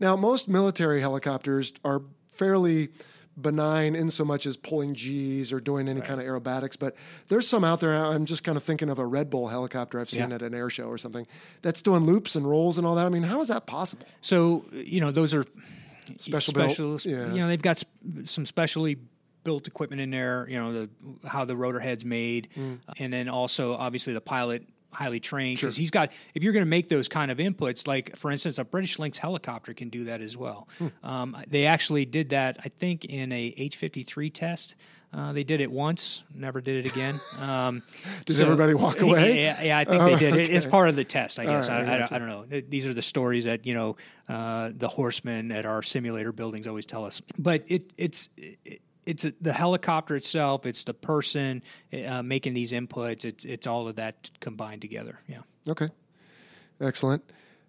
Now, most military helicopters are fairly benign in so much as pulling G's or doing any kind of aerobatics, but there's some out there. I'm just kind of thinking of a Red Bull helicopter I've seen Yeah. at an air show or something that's doing loops and rolls and all that. I mean, how is that possible? So you know those are Special built, yeah. You know they've got sp- some specially built equipment in there. You know the how the rotor head's made, Mm. and then also obviously the pilot highly trained because he's got if you're going to make those kind of inputs like for instance a british lynx helicopter can do that as well Hmm. um, they actually did that i think in a h53 test uh, they did it once, never did it again. Um, Did everybody walk away? Yeah, yeah I think Oh, they did. It- It's part of the test, I guess. right, I I, I. I don't know. These are the stories that you know uh, the horsemen at our simulator buildings always tell us. But it, it's it, it's the helicopter itself. It's the person uh, making these inputs. It's it's all of that combined together. Yeah. Okay. Excellent.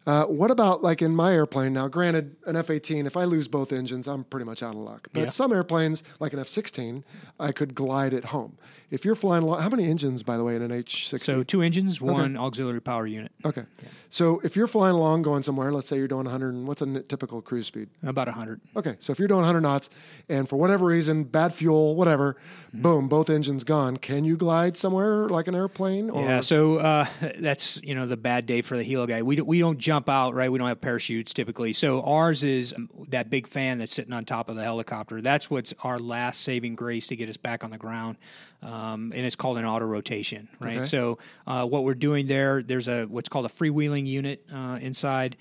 Uh, what about like in my airplane? Now, granted, an F 18, if I lose both engines, I'm pretty much out of luck. But Yeah. some airplanes, like an F 16, I could glide at home. If you're flying, along, how many engines, by the way, in an H 60? So two engines, one auxiliary power unit, Okay. So if you're flying along going somewhere, let's say you're doing 100, and what's a typical cruise speed? about hundred. Okay. So if you're doing 100 knots and for whatever reason, bad fuel, whatever, Mm-hmm. boom, both engines gone, can you glide somewhere like an airplane? Or, Yeah, so uh, that's you know the bad day for the helo guy. We don't, we don't jump out, right? We don't have parachutes typically. So ours is um, that big fan that's sitting on top of the helicopter. That's what's our last saving grace to get us back on the ground, um, and it's called an auto rotation, right? Okay. So uh, what we're doing there, there's a what's called a freewheeling unit uh, inside.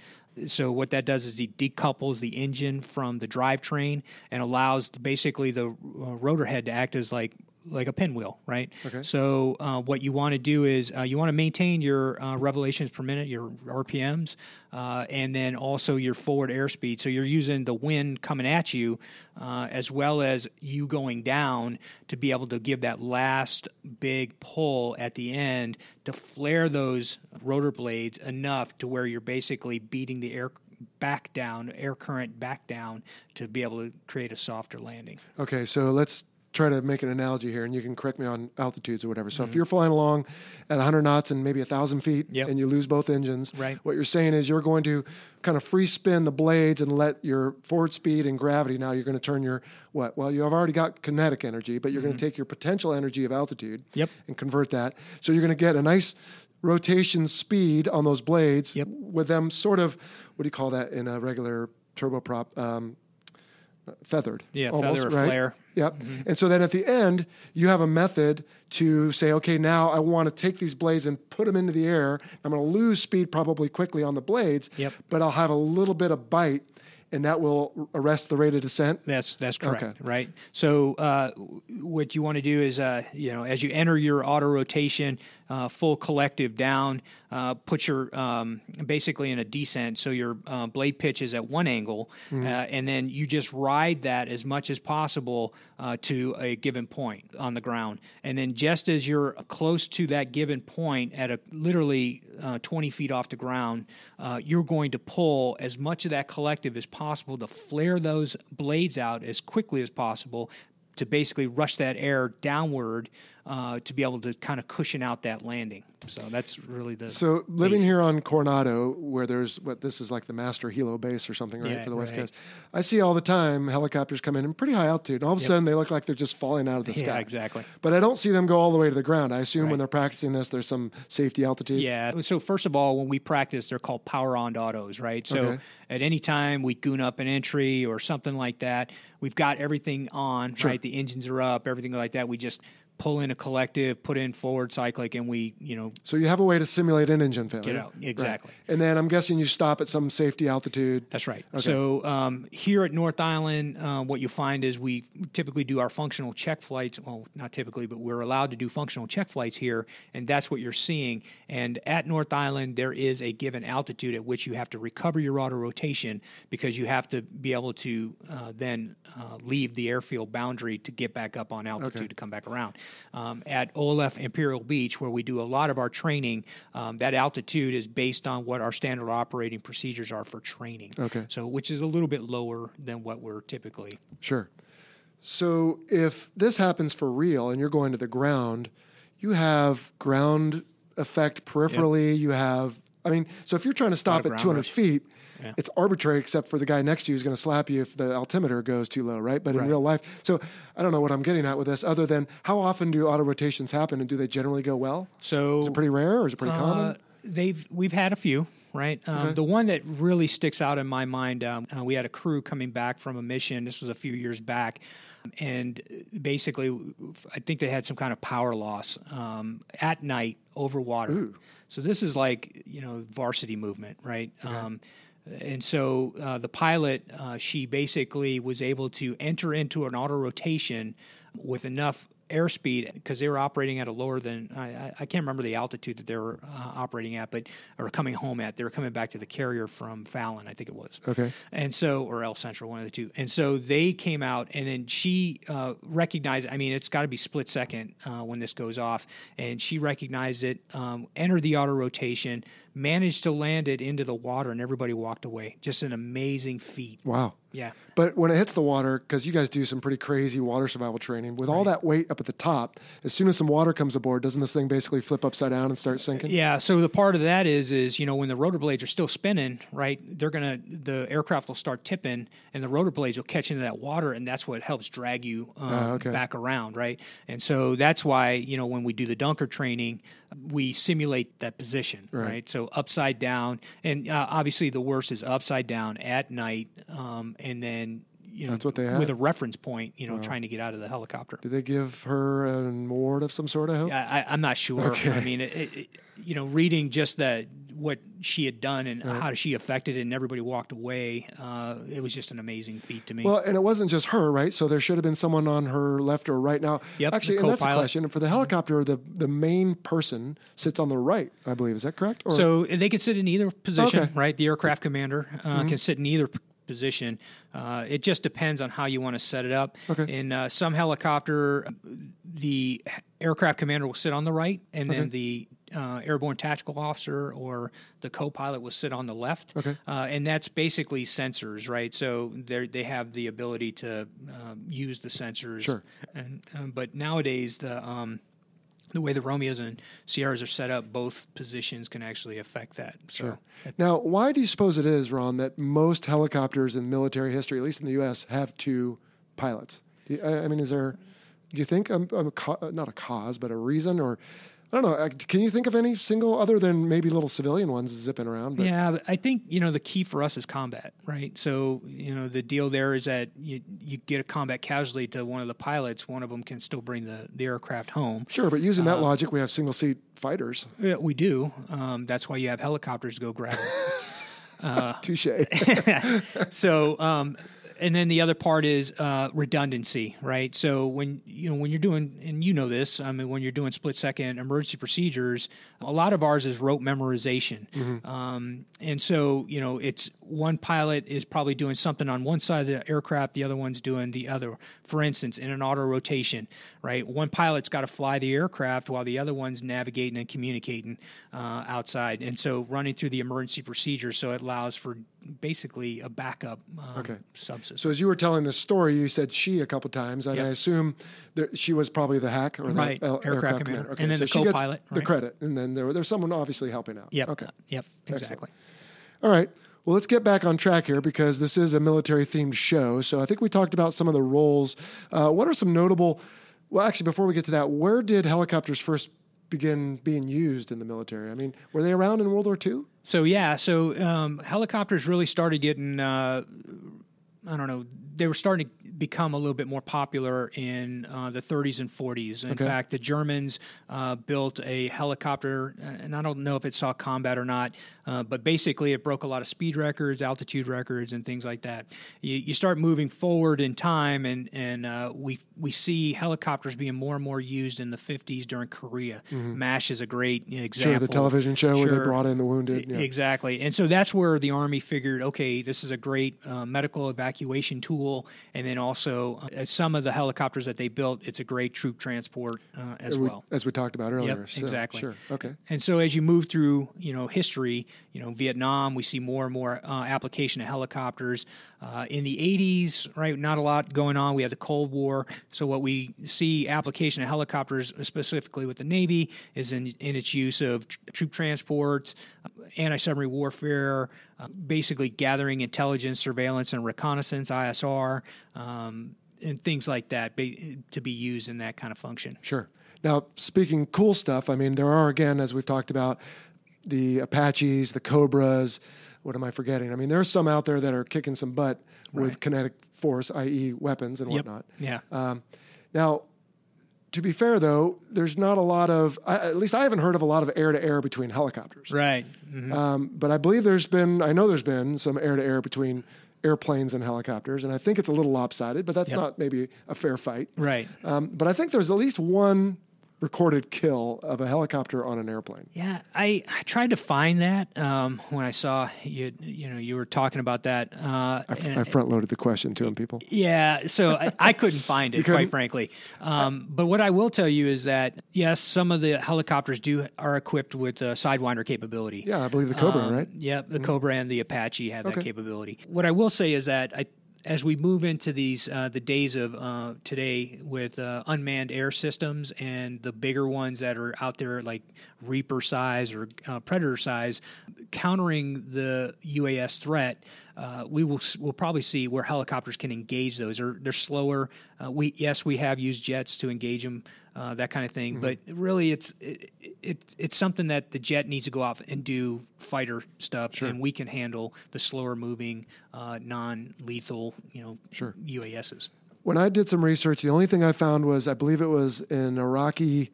So what that does is he decouples the engine from the drivetrain and allows basically the uh, rotor head to act as like like a pinwheel, right? Okay. So uh, what you want to do is uh, you want to maintain your uh, revolutions per minute, your RPMs, uh, and then also your forward airspeed. So you're using the wind coming at you uh, as well as you going down to be able to give that last big pull at the end to flare those rotor blades enough to where you're basically beating the air back down, air current back down to be able to create a softer landing. Okay, so let's try to make an analogy here, and you can correct me on altitudes or whatever. So if you're flying along at 100 knots and maybe 1,000 feet, Mm-hmm. Yep. and you lose both engines, Right. what you're saying is you're going to kind of free spin the blades and let your forward speed and gravity. Now you're going to turn your what? Well, you have already got kinetic energy, but you're going to take your potential energy of altitude Mm-hmm. Yep. and convert that. So you're going to get a nice rotation speed on those blades Yep. with them sort of what do you call that in a regular turboprop? Um, feathered. Yeah, almost, feather or right? flare. Yep. Mm-hmm. And so then at the end, you have a method to say, okay, now I want to take these blades and put them into the air. I'm going to lose speed probably quickly on the blades, Yep. but I'll have a little bit of bite, and that will arrest the rate of descent. That's that's correct, Okay. right? So uh, what you want to do is, uh, you know, as you enter your auto rotation, uh, full collective down, uh, put your um, basically in a descent, so your uh, blade pitch is at one angle, uh, and then you just ride that as much as possible uh, to a given point on the ground, and then just as you're close to that given point at a literally uh, 20 feet off the ground, uh, you're going to pull as much of that collective as possible to flare those blades out as quickly as possible to basically rush that air downward uh, to be able to kind of cushion out that landing. So that's really the So living here on Coronado, where there's what this is like the Master Helo base or something, right, Yeah, for the West right. Coast, I see all the time helicopters come in in pretty high altitude. And all of a sudden, they look like they're just falling out of the Yeah, sky. exactly. But I don't see them go all the way to the ground. I assume when they're practicing this, there's some safety altitude. Yeah. So first of all, when we practice, they're called power on autos, right? So Okay. at any time we goon up an entry or something like that, we've got everything on, right? The engines are up, everything like that. We just pull in a collective, put in forward cyclic, and we, you know, So you have a way to simulate an engine failure. Get out. Exactly. Right. And then I'm guessing you stop at some safety altitude. That's right. So um, here at North Island, uh, what you find is we typically do our functional check flights. Well, not typically, but we're allowed to do functional check flights here, and that's what you're seeing. And at North Island, there is a given altitude at which you have to recover your auto rotation because you have to be able to uh, then uh, leave the airfield boundary to get back up on altitude to come back around. Um, at OLF Imperial Beach, where we do a lot of our training, um, that altitude is based on what our standard operating procedures are for training. Okay. So, which is a little bit lower than what we're typically. Sure. So if this happens for real and you're going to the ground, you have ground effect peripherally. You have, I mean, so if you're trying to stop at ground 200 rush. feet, it's arbitrary except for the guy next to you is going to slap you if the altimeter goes too low, right? But in real life, so I don't know what I'm getting at with this other than how often do auto rotations happen and do they generally go well? So Is it pretty rare or is it pretty Uh, common? they've we've had a few, right? Um, The one that really sticks out in my mind, um, uh, we had a crew coming back from a mission. This was a few years back, and basically, I think they had some kind of power loss um, at night over water. So this is like you know varsity movement, right? Um, and so uh, the pilot, uh, she basically was able to enter into an auto rotation with enough airspeed because they were operating at a lower than I, I- can't remember the altitude that they were uh, operating at, but or coming home at. They were coming back to the carrier from Fallon, I think it was. Okay. And so, or El Centro, one of the two. And so they came out, and then she uh, recognized. I mean, it's got to be split second uh, when this goes off, and she recognized it, um, entered the auto rotation, managed to land it into the water, and everybody walked away. Just an amazing feat. Wow. Yeah. But when it hits the water, because you guys do some pretty crazy water survival training, with all that weight up at the top, as soon as some water comes aboard, doesn't this thing basically flip upside down and start sinking? Yeah, so the part of that is is you know when the rotor blades are still spinning, right? They're gonna the aircraft will start tipping, and the rotor blades will catch into that water, and that's what helps drag you um, Ah, okay. back around, right? And so that's why you know when we do the dunker training, we simulate that position, right? So upside down, and uh, obviously the worst is upside down at night, um, and then. You know, That's what they with a reference point. You know, trying to get out of the helicopter. Did they give her an award of some sort? I hope. I, I- I'm not sure. I mean, it, it, you know, reading just that what she had done and how she affected it, and everybody walked away. Uh, it was just an amazing feat to me. Well, and it wasn't just her, right? So there should have been someone on her left or right. Now, Yep, actually, and that's the co-pilot. question. For the helicopter, the the main person sits on the right, I believe. Is that correct? Or, so they could sit in either position, Okay. right? The aircraft commander uh, can sit in either position. Uh, it just depends on how you want to set it up. Okay. In uh, some helicopter, the aircraft commander will sit on the right, and then the uh, airborne tactical officer or the co-pilot will sit on the left. Okay. Uh, and that's basically sensors, right? So they they have the ability to um, use the sensors. Sure. And um, but nowadays the um, the way the Romeos and Sierras are set up, both positions can actually affect that. So now, why do you suppose it is, Ron, that most helicopters in military history, at least in the U.S., have two pilots? I mean, is there? Do you think um, a co- not a cause, but a reason, or I don't know. uh, Can you think of any single other than maybe little civilian ones zipping around? But Yeah, I think you know the key for us is combat, right? So you know the deal there is that you you get a combat casualty to one of the pilots, one of them can still bring the, the aircraft home. Sure, but using Uh, that logic, we have single seat fighters. Yeah, we do. Um, that's why you have helicopters go grab them. Touche. so um, and then the other part is uh, redundancy right? So when you know when you're doing and you know this i mean when you're doing split second emergency procedures a lot of ours is rote memorization. Um, and so you know it's one pilot is probably doing something on one side of the aircraft the other one's doing the other. For instance in an auto rotation right? One pilot's got to fly the aircraft while the other one's navigating and communicating uh, outside. And so running through the emergency procedure so it allows for basically a backup um, Okay. subsystem. So as you were telling this story, you said she a couple times, and Yep. I assume that she was probably the hack or the Right, uh, aircraft commander. And then so the she gets co-pilot, the credit, and then there, there's someone obviously helping out. Yep. Okay. Yep. Exactly. All right. Well, let's get back on track here because this is a military themed show. So I think we talked about some of the roles. Uh, what are some notable? Well, actually, before we get to that, where did helicopters first begin being used in the military? I mean, were they around in World War II? So yeah, so um, helicopters really started getting. Uh, I don't know. They were starting to become a little bit more popular in uh, the 30s and 40s. In Okay. fact, the Germans uh, built a helicopter, and I don't know if it saw combat or not, uh, but basically it broke a lot of speed records, altitude records, and things like that. You, you start moving forward in time, and and uh, we we see helicopters being more and more used in the 50s during Korea. MASH is a great example. Sure, the television show where they brought in the wounded. Yeah. Exactly. And so that's where the Army figured, okay, this is a great uh, medical evacuation tool. And then also, uh, some of the helicopters that they built, it's a great troop transport uh, as We- well. as we talked about earlier. So, exactly. Sure. Okay. And so as you move through, you know, history, you know, Vietnam, we see more and more uh, application of helicopters. Uh, in the 80s, right, not a lot going on. We had the Cold War. So what we see application of helicopters, specifically with the Navy, is in, in its use of tr- troop transports, anti-submarine warfare, uh, basically gathering intelligence, surveillance, and reconnaissance, ISR, um, and things like that ba- to be used in that kind of function. Sure. Now, speaking cool stuff, I mean, there are, again, as we've talked about, the Apaches, the Cobras. What am I forgetting? I mean, there are some out there that are kicking some butt with kinetic force, i.e., weapons and Yep. whatnot. Yeah. Um, now, to be fair, though, there's not a lot of, I, at least I haven't heard of a lot of air to air between helicopters. Right. Mhm. Um, but I believe there's been, I know there's been some air to air between airplanes and helicopters, and I think it's a little lopsided, but that's Yep. not maybe a fair fight. Right. Um, but I think there's at least one recorded kill of a helicopter on an airplane. Yeah, I, I tried to find that um, when I saw you. You know, you were talking about that. Uh, I, f- I front loaded the question to him, people. yeah, so I, I couldn't find it, couldn't? quite frankly. Um, but what I will tell you is that yes, some of the helicopters do are equipped with uh, sidewinder capability. Yeah, I believe the Cobra, Um, right? Yeah, the Cobra and the Apache have Okay. that capability. What I will say is that I, as we move into these uh, the days of uh, today with uh, unmanned air systems and the bigger ones that are out there like Reaper size or uh, Predator size, countering the UAS threat. Uh, we will will probably see where helicopters can engage those. They're, they're slower. Uh, we yes, we have used jets to engage them, uh, that kind of thing. Mm-hmm. But really, it's it, it, it's something that the jet needs to go off and do fighter stuff, and we can handle the slower moving, uh, non lethal, you know, Sure. UASs. When I did some research, the only thing I found was I believe it was an Iraqi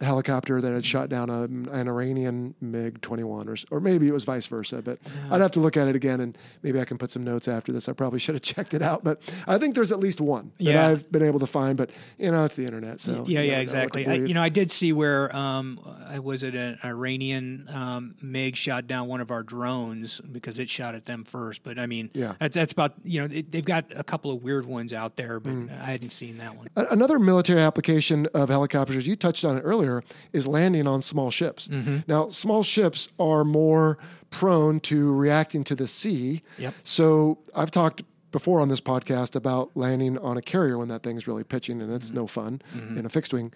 helicopter that had shot down a, an Iranian MiG 21, or, or maybe it was vice versa. But I'd have to look at it again, and maybe I can put some notes after this. I probably should have checked it out, but I think there's at least one that Yeah. I've been able to find. But you know, it's the internet, so yeah, you never know yeah, exactly. I, you know, I did see where um, I was it an Iranian um, MiG shot down one of our drones because it shot at them first. But I mean, Yeah. that's that's about you know it, they've got a couple of weird ones out there, but Mm. I hadn't seen that one. Another military application of helicopters, you touched on it earlier, is landing on small ships. Mm-hmm. Now, small ships are more prone to reacting to the sea. Yep. So I've talked before on this podcast about landing on a carrier when that thing's really pitching and Mm-hmm. it's no fun in a fixed wing.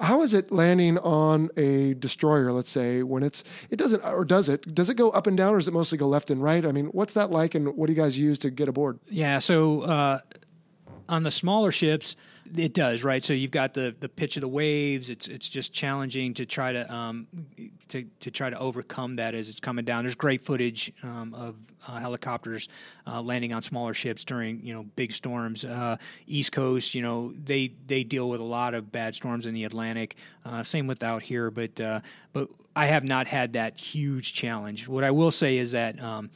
How is it landing on a destroyer, let's say, when it's, it doesn't, or does it, does it go up and down or does it mostly go left and right? I mean, what's that like and what do you guys use to get aboard? Yeah, so uh, on the smaller ships, it does right. So you've got the the pitch of the waves. It's it's just challenging to try to um, to to try to overcome that as it's coming down. There's great footage um, of uh, helicopters uh, landing on smaller ships during you know big storms. Uh, East Coast, you know they they deal with a lot of bad storms in the Atlantic. Uh, same with out here, but uh, but I have not had that huge challenge. What I will say is that um,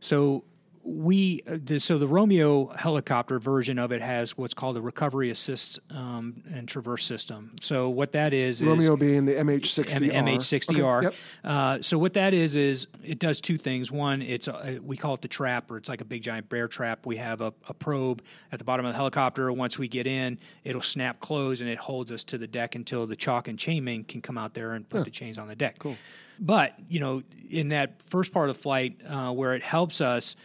so we uh, the, so the Romeo helicopter version of it has what's called a recovery assist um, and traverse system. So what that is Romeo is being the MH60R. M- MH60R. Okay, yep. uh, so what that is is it does two things. One, it's a, we call it the trap, or it's like a big giant bear trap. We have a, a probe at the bottom of the helicopter. Once we get in, it'll snap close and it holds us to the deck until the chalk and chainman can come out there and put the chains on the deck. Cool. But you know, in that first part of the flight, uh, where it helps us,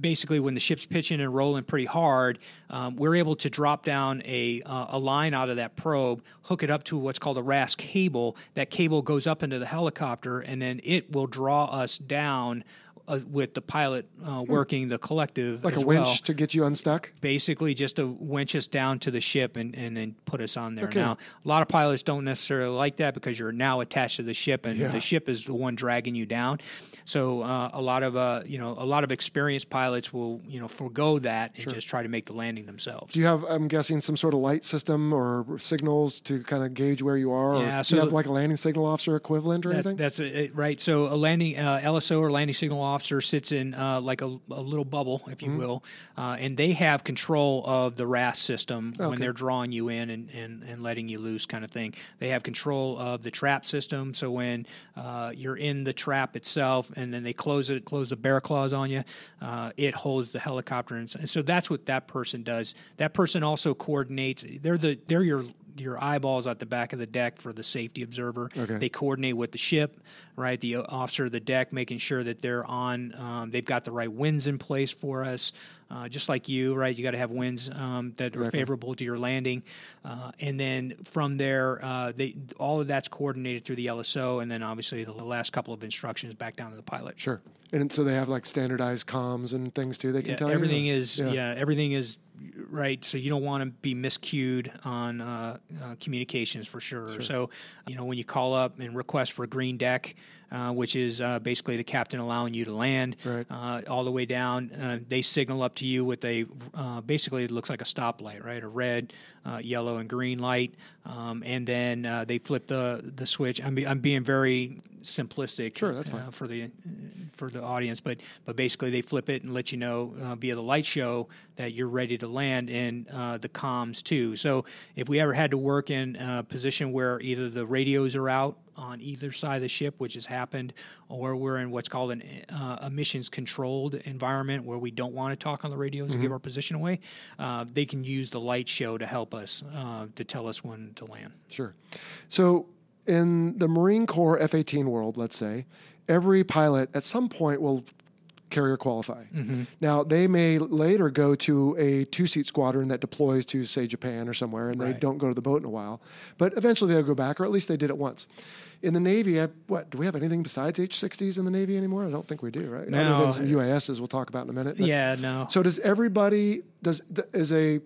basically when the ship's pitching and rolling pretty hard, um, we're able to drop down a uh, a line out of that probe, hook it up to what's called a RAS cable. That cable goes up into the helicopter, and then it will draw us down. Uh, with the pilot uh, working the collective Like a winch well to get you unstuck. basically just to winch us down to the ship and, and then put us on there. Okay. Now, a lot of pilots don't necessarily like that because you're now attached to the ship, and Yeah. the ship is the one dragging you down. So uh, a lot of uh, you know a lot of experienced pilots will you know forego that and just try to make the landing themselves. Do you have, I'm guessing, some sort of light system or signals to kind of gauge where you are? Yeah, or do so- you have like a landing signal officer equivalent or That- anything? that's it, it- right. So a landing uh, LSO or landing signal officer sits in uh, like a, a little bubble, if you Mm-hmm. will, uh, and they have control of the RAS system Okay. when they're drawing you in and, and, and letting you loose, kind of thing. They have control of the trap system. So when uh, you're in the trap itself, and then they close it, close the bear claws on you, uh, it holds the helicopter, and so, and so that's what that person does. That person also coordinates. They're the they're your your eyeballs at the back of the deck for the safety observer. Okay. They coordinate with the ship, right? The officer of the deck, making sure that they're on. Um, they've got the right winds in place for us, uh, just like you, right? You got to have winds um, that are favorable to your landing, uh, and then from there, uh, they all of that's coordinated through the LSO, and then obviously the last couple of instructions back down to the pilot. sure. And so they have like standardized comms and things too. They can Yeah, tell you everything or- is yeah. everything is right so you don't want to be miscued on uh, uh, communications for sure. so you know when you call up and request for a green deck uh, which is uh, basically the captain allowing you to land Right. uh, all the way down uh, they signal up to you with a uh, basically it looks like a stoplight right a red uh, yellow and green light um, and then uh, they flip the the switch I'm, be, I'm being very simplistic Sure, that's fine. for the for the audience, but but basically they flip it and let you know uh, via the light show that you're ready to land and uh, the comms too. So if we ever had to work in a position where either the radios are out on either side of the ship, which has happened, or we're in what's called an uh, emissions controlled environment where we don't want to talk on the radios and give our position away, uh, they can use the light show to help us uh, to tell us when to land. Sure. So in the Marine Corps F 18 world, let's say, every pilot at some point will carrier qualify. Mm-hmm. Now, they may later go to a two seat squadron that deploys to, say, Japan or somewhere, and they don't go to the boat in a while. But eventually they'll go back, or at least they did it once. In the Navy, I- what do we have anything besides H 60s in the Navy anymore? I don't think we do, right? Other No. than some UASs we'll talk about in a minute. But- Yeah, no. So does everybody does is a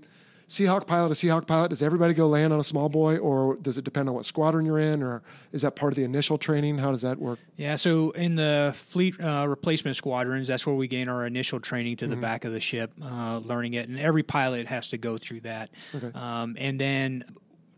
Seahawk pilot a Seahawk pilot? Does everybody go land on a small boy, or does it depend on what squadron you're in, or is that part of the initial training? How does that work? Yeah, so in the fleet uh, replacement squadrons, that's where we gain our initial training to the Mm-hmm. back of the ship, uh, learning it, and every pilot has to go through that. Um, and then,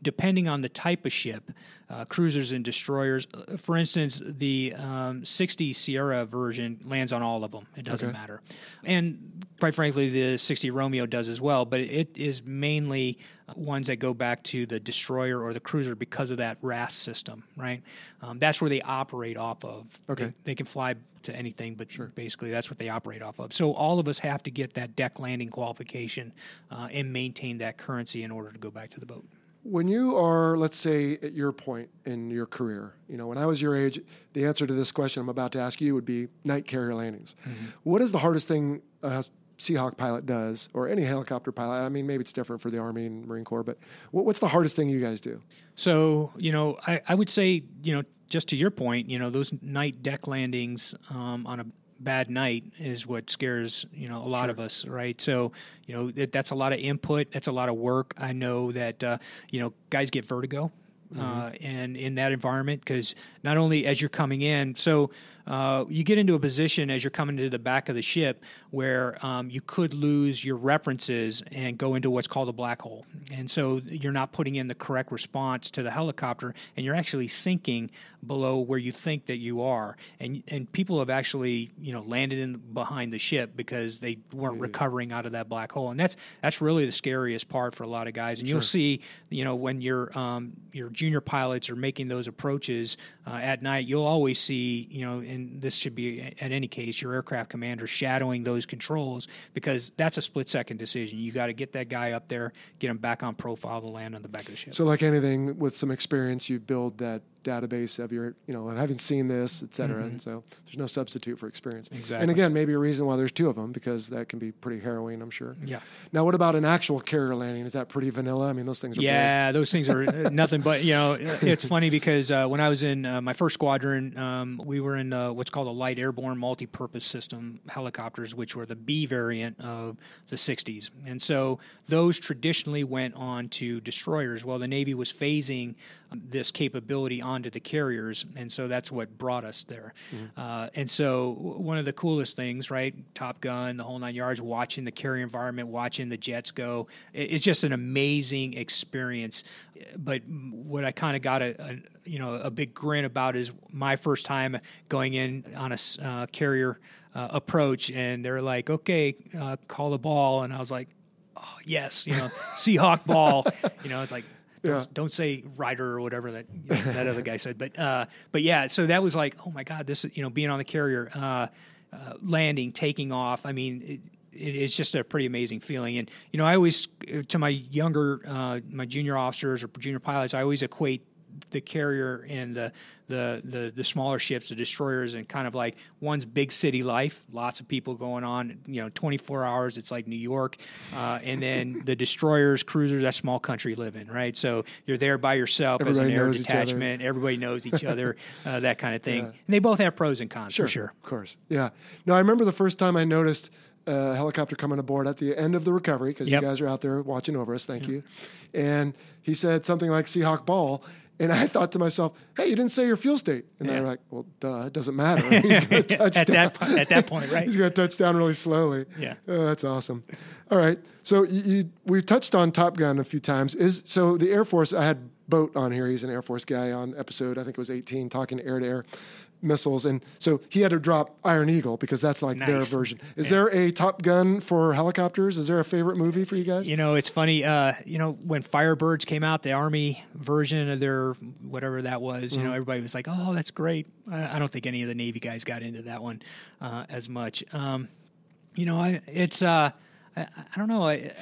depending on the type of ship, uh, cruisers and destroyers, uh, for instance, the um, 60 Sierra version lands on all of them. It doesn't Okay. matter, and quite frankly, the 60 Romeo does as well. But it is mainly ones that go back to the destroyer or the cruiser because of that RAS system, right? Um, that's where they operate off of. Okay. They, they can fly to anything, but basically that's what they operate off of. So all of us have to get that deck landing qualification uh, and maintain that currency in order to go back to the boat. When you are, let's say, at your point in your career, you know, when I was your age, the answer to this question I'm about to ask you would be night carrier landings. What is the hardest thing a Seahawk pilot does, or any helicopter pilot? I mean, maybe it's different for the Army and Marine Corps, but what, what's the hardest thing you guys do? So, you know, I, I would say, you know, just to your point, you know, those night deck landings um, on a bad night is what scares you know a lot of us, right? So you know that, that's a lot of input. That's a lot of work. I know that uh, you know guys get vertigo. Uh, and in that environment, because not only as you're coming in, so uh, you get into a position as you're coming to the back of the ship where um, you could lose your references and go into what's called a black hole. And so you're not putting in the correct response to the helicopter, and you're actually sinking below where you think that you are. And and people have actually you know landed in behind the ship because they weren't recovering out of that black hole. And that's that's really the scariest part for a lot of guys. And you'll see you know when your um, your junior pilots are making those approaches uh, at night, you'll always see you know and this should be at any case your aircraft commander shadowing those controls because that's a split second decision. You got to get that guy up there, get him back on profile to land on the back of the ship. So, like anything, with some experience, you build that database of your, you know, having seen this, et cetera. And so, there's no substitute for experience. Mm-hmm. Exactly. And again, maybe a reason why there's two of them because that can be pretty harrowing. I'm sure. Yeah. Now, what about an actual carrier landing? Is that pretty vanilla? I mean, those things are. big. Yeah, those things are uh, nothing but you know. It's funny because uh, when I was in uh, my first squadron, um, we were in uh, what's called a light airborne multi-purpose system helicopters, which were the B variant of the '60s, and so those traditionally went on to destroyers. Well, the Navy was phasing this capability onto the carriers, and so that's what brought us there. Uh, and so one of the coolest things, right? Top Gun, the whole nine yards, watching the carrier environment, watching the jets go. it's just an amazing experience. But what I kind of got a, a you know a big grin about is my first time going in on a uh, carrier uh, approach, and they're like, "Okay, uh, call the ball," and I was like, "Oh yes, you know, Seahawk ball." You know, it's like. Yeah. Don't, don't say rider or whatever that you know, that other guy said, but uh, but yeah. So that was like, oh my god, this is you know being on the carrier, uh, uh, landing, taking off. I mean, it, it, it's just a pretty amazing feeling. And you know, I always to my younger, uh, my junior officers or junior pilots, I always equate the carrier and the, the the the smaller ships, the destroyers, and kind of like one's big city life, lots of people going on, you know, 24 hours. It's like New York, uh, and then the destroyers, cruisers, that's small country living, right? So you're there by yourself as an air knows each other. detachment. Everybody knows each other, uh, that kind of thing. And they both have pros and cons, Sure, for sure. Of course. Yeah. No, I remember the first time I noticed a helicopter coming aboard at the end of the recovery because Yep. you guys are out there watching over us. Thank you. And he said something like Seahawk ball. And I thought to myself, hey, you didn't say your fuel state. And they Yeah. were like, well, duh, it doesn't matter. He's going to touch at down. that at that point, right? He's going to touch down really slowly. Yeah. Oh, that's awesome. All right. So you, you, we touched on Top Gun a few times. Is so the Air Force. I had Boat on here. He's an Air Force guy on episode. I think it was 18, talking air to air missiles, and so he had to drop Iron Eagle because that's like their version. Is there a Top Gun for helicopters? Is there a favorite movie for you guys? You know, it's funny. Uh, you know, when Firebirds came out, the Army version of their whatever that was, you know, everybody was like, "Oh, that's great." I, I don't think any of the Navy guys got into that one uh, as much. Um, you know, I, it's uh, I, I don't know. I,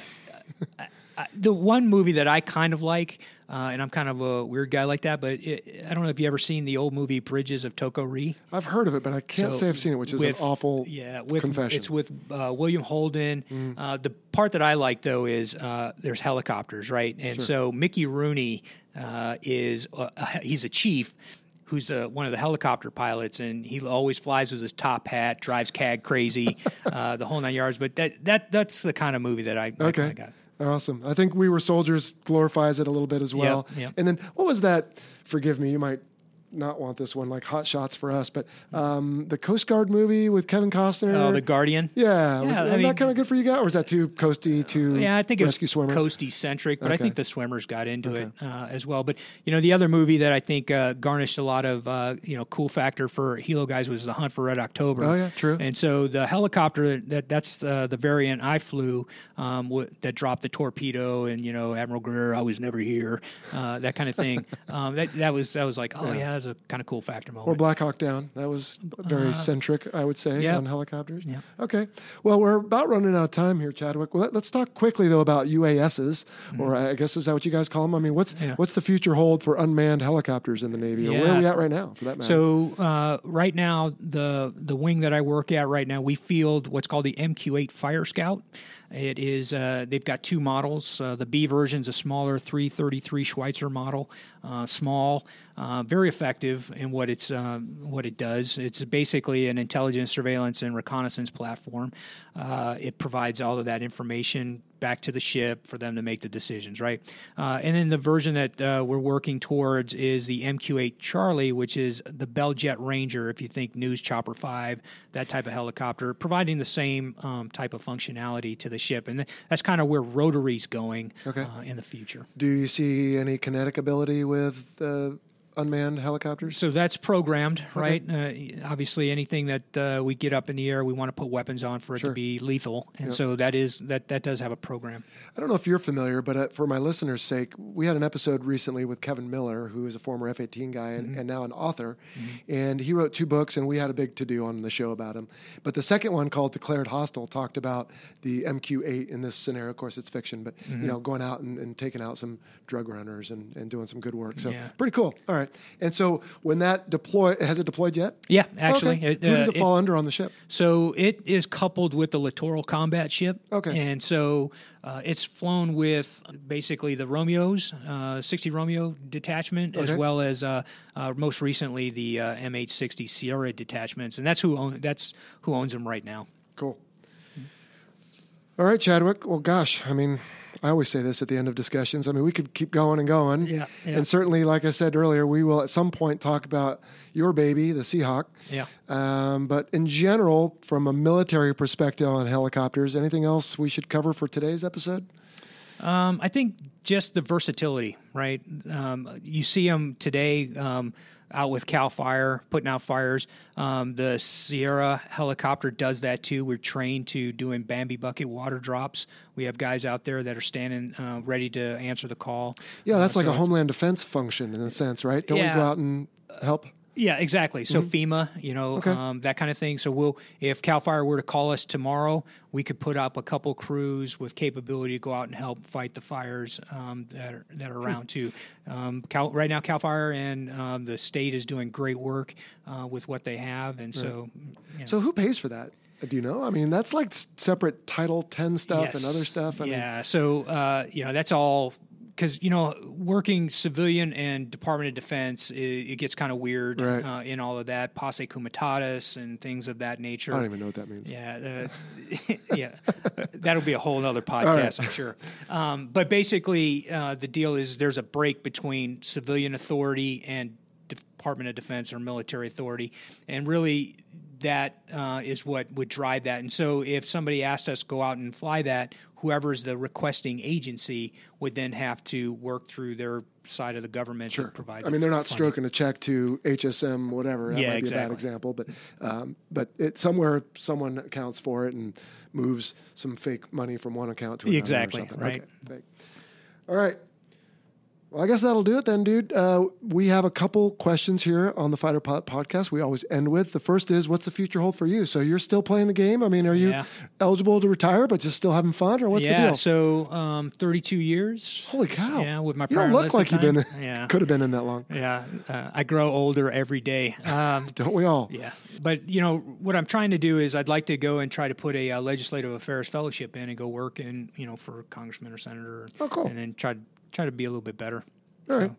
I, I, the one movie that I kind of like, uh, and I'm kind of a weird guy like that, but it, I don't know if you ever seen the old movie Bridges of Toko Ri. I've heard of it, but I can't So say I've seen it, which is with- an awful yeah with confession. it's with uh, William Holden. Uh, the part that I like though is uh, there's helicopters, right? And so Mickey Rooney uh, is he's a chief. Who's uh, one of the helicopter pilots, and he always flies with his top hat, drives CAG crazy, uh, the whole nine yards. But that that that's the kind of movie that I, I Okay. kinda got. Awesome. I think We Were Soldiers glorifies it a little bit as well. yep. And then what was that? Forgive me, you might not want this one, like Hot Shots for us, but um, the Coast Guard movie with Kevin Costner. Oh, the Guardian. Yeah, was Yeah, I that kind of good for you guys, or is that too coasty, too Yeah, I think it was swimmer? coasty centric, but I think the swimmers got into it uh, as well. But you know, the other movie that I think uh, garnished a lot of uh, you know cool factor for helo guys was the Hunt for Red October. Oh, yeah, true. And so the helicopter that that's uh, the variant I flew um, w- that dropped the torpedo and you know Admiral Greer, I was never here, uh, that kind of thing. um, that that was that was like oh yeah, that's a kind of cool factor moment. Or. Black Hawk Down. That was very centric, I would say, Uh, yep. on helicopters. Yep. Okay. Well, we're about running out of time here, Chadwick. Well, let, us talk quickly though about UASs, or I guess is that what you guys call them? I mean, what's Mm-hmm. Yeah. what's the future hold for unmanned helicopters in the Navy, or where are we at right now, for that matter? So uh, right now, the the wing that I work at right now, we field what's called the MQ-8 Fire Scout. It is uh, they've got two models. Uh, the B version is a smaller 333 Schweizer model, uh, small, uh, very effective. in what it's um, what it does. It's basically an intelligence, surveillance, and reconnaissance platform. Uh, it provides all of that information back to the ship for them to make the decisions, right? Uh, and then the version that uh, we're working towards is the MQ-8 Charlie, which is the Bell Jet Ranger. If you think News Chopper Five, that type of helicopter, providing the same um, type of functionality to the ship, and that's kind of where Rotary's going Okay. uh, in the future. Do you see any kinetic ability with uh, unmanned helicopters? So that's programmed, right? Uh, obviously, anything that uh, we get up in the air, we want to put weapons on for it Sure. to be lethal, and Yep. so that is that that does have a program. I don't know if you're familiar, but uh, for my listeners' sake, we had an episode recently with Kevin Miller, who is a former F 18 guy and, and now an author. And he wrote two books, and we had a big to do on the show about him. But the second one, called Declared Hostile, talked about the MQ 8 in this scenario. Of course, it's fiction, but you know, going out and, and taking out some drug runners and, and doing some good work. So Yeah. pretty cool. All right. And so when that deploy, has it deployed yet? Yeah, actually, Okay. it, Who does uh, it fall under on the ship? So it is coupled with the littoral combat ship. Okay. And so uh, it's flown with basically the Romeos, uh, 60 Romeo detachment, as well as uh, uh, most recently the uh, MH60 Sierra detachments, and that's who own, that's who owns them right now. Cool. All right, Chadwick. Well, gosh, I mean, I always say this at the end of discussions. I mean, we could keep going and going. Yeah, yeah. And certainly, like I said earlier, we will at some point talk about your baby, the Seahawk. Yeah. Um, but in general, from a military perspective on helicopters, anything else we should cover for today's episode? Um, I think just the versatility, right? Um, you see them today um, out with Cal Fire, putting out fires. Um, the Sierra helicopter does that too. We're trained to doing Bambi bucket water drops. We have guys out there that are standing uh, ready to answer the call. Yeah, that's Uh, like so a homeland defense function in a sense, right? Don't we go out and help? Yeah, exactly. So FEMA, you know, Mm-hmm. Okay. um, that kind of thing. So we'll, if Cal Fire were to call us tomorrow, we could put up a couple crews with capability to go out and help fight the fires um, that are that are around too. Um, Cal, right now, Cal Fire and um, the state is doing great work uh, with what they have, and so you know, So who pays for that? Do you know? I mean, that's like separate Title 10 stuff and other stuff. I mean, yeah. so uh, you know that's all because you know working civilian and Department of Defense, it, it gets kind of weird Right. uh, in all of that posse comitatus and things of that nature. I don't even know what that means. Yeah, uh, yeah, that'll be a whole other podcast, I'm sure. Um, but basically, uh, the deal is there's a break between civilian authority and Department of Defense or military authority, and really that uh, is what would drive that. And so, if somebody asked us to go out and fly that, whoever's the requesting agency would then have to work through their side of the government to provide. I mean, they're not funding. stroking a check to HSM, whatever. That Yeah, might be a bad example, but um, but it somewhere someone accounts for it and moves some fake money from one account to another. Exactly, or something. right. Okay. All right. Well, I guess that'll do it then, dude. Uh, we have a couple questions here on the Fighter Pilot podcast. We always end with the first is, "What's the future hold for you?" So you're still playing the game. I mean, are you Yeah. eligible to retire, but just still having fun, or what's yeah, the deal? so um, 32 years. Holy cow! Yeah, with my you don't look like you've been. Yeah. could have been in that long. Yeah, uh, I grow older every day. Um, Don't we all? yeah, but you know what I'm trying to do is I'd like to go and try to put a uh, legislative affairs fellowship in and go work in you know for congressman or senator. Oh, cool. And then try try to be a little bit better. All right.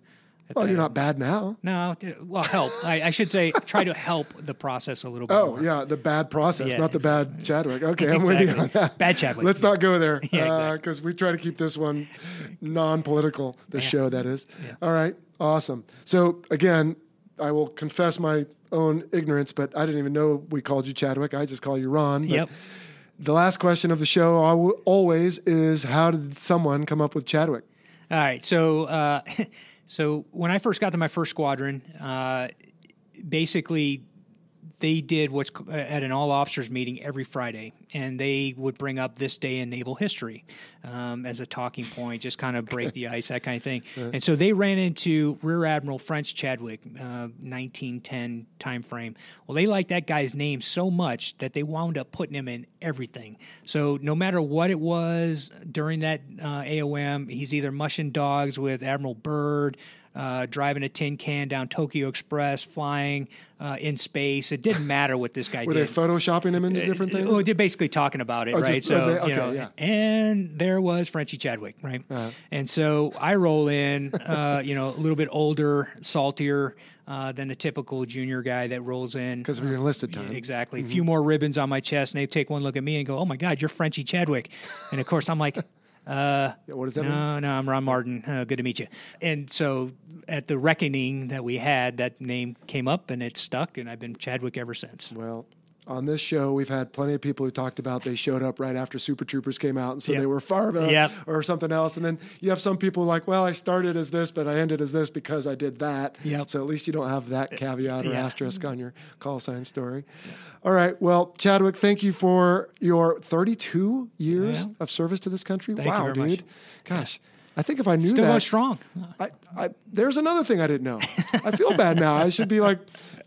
at Well, you're not bad now. No, well, help. I, I should say try to help the process a little bit. Oh more. yeah, the bad process, Yeah, not the bad Chadwick. Okay, I'm with you on that. Bad Chadwick. Let's not go there because Yeah, exactly. Uh, we try to keep this one non-political. The show that is. Yeah. All right, awesome. So again, I will confess my own ignorance, but I didn't even know we called you Chadwick. I just call you Ron. Yep. The last question of the show always is, how did someone come up with Chadwick? All right. So, uh, so when I first got to my first squadron, uh, basically they did what's at an all officers meeting every Friday, and they would bring up this day in naval history um, as a talking point, just kind of break the ice, that kind of thing. And so they ran into Rear Admiral French Chadwick, uh, 1910 time frame. Well, they liked that guy's name so much that they wound up putting him in everything. So no matter what it was during that uh, AOM, he's either mushing dogs with Admiral Byrd uh, driving a tin can down Tokyo Express, flying uh, in space. It didn't matter what this guy Were did. they photoshopping him into different things? Well, they're basically talking about it, Oh, right? just- so, oh, they- okay, you know, yeah. and there was Frenchie Chadwick, right? Uh-huh. And so I roll in, uh, you know, a little bit older, saltier uh, than a typical junior guy that rolls in. Because of your enlisted time. Exactly. Mm-hmm. A few more ribbons on my chest, and they take one look at me and go, "Oh my God, you're Frenchie Chadwick," and of course I'm like. Uh, Yeah, what does that mean? no, no, I'm Ron Martin. Uh, good to meet you. And so, at the reckoning that we had, that name came up and it stuck, and I've been Chadwick ever since. Well, on this show, we've had plenty of people who talked about they showed up right after Super Troopers came out, and so Yep. they were Farva Yep. or something else. And then you have some people like, well, I started as this, but I ended as this because I did that. Yep. So at least you don't have that uh, caveat or Yeah. asterisk on your call sign story. All right. Well, Chadwick, thank you for your 32 years Yeah. of service to this country. Thank you wow, very dude. much. Gosh. I think if I knew Still that, strong. I, I, there's another thing I didn't know. I feel bad now. I should be like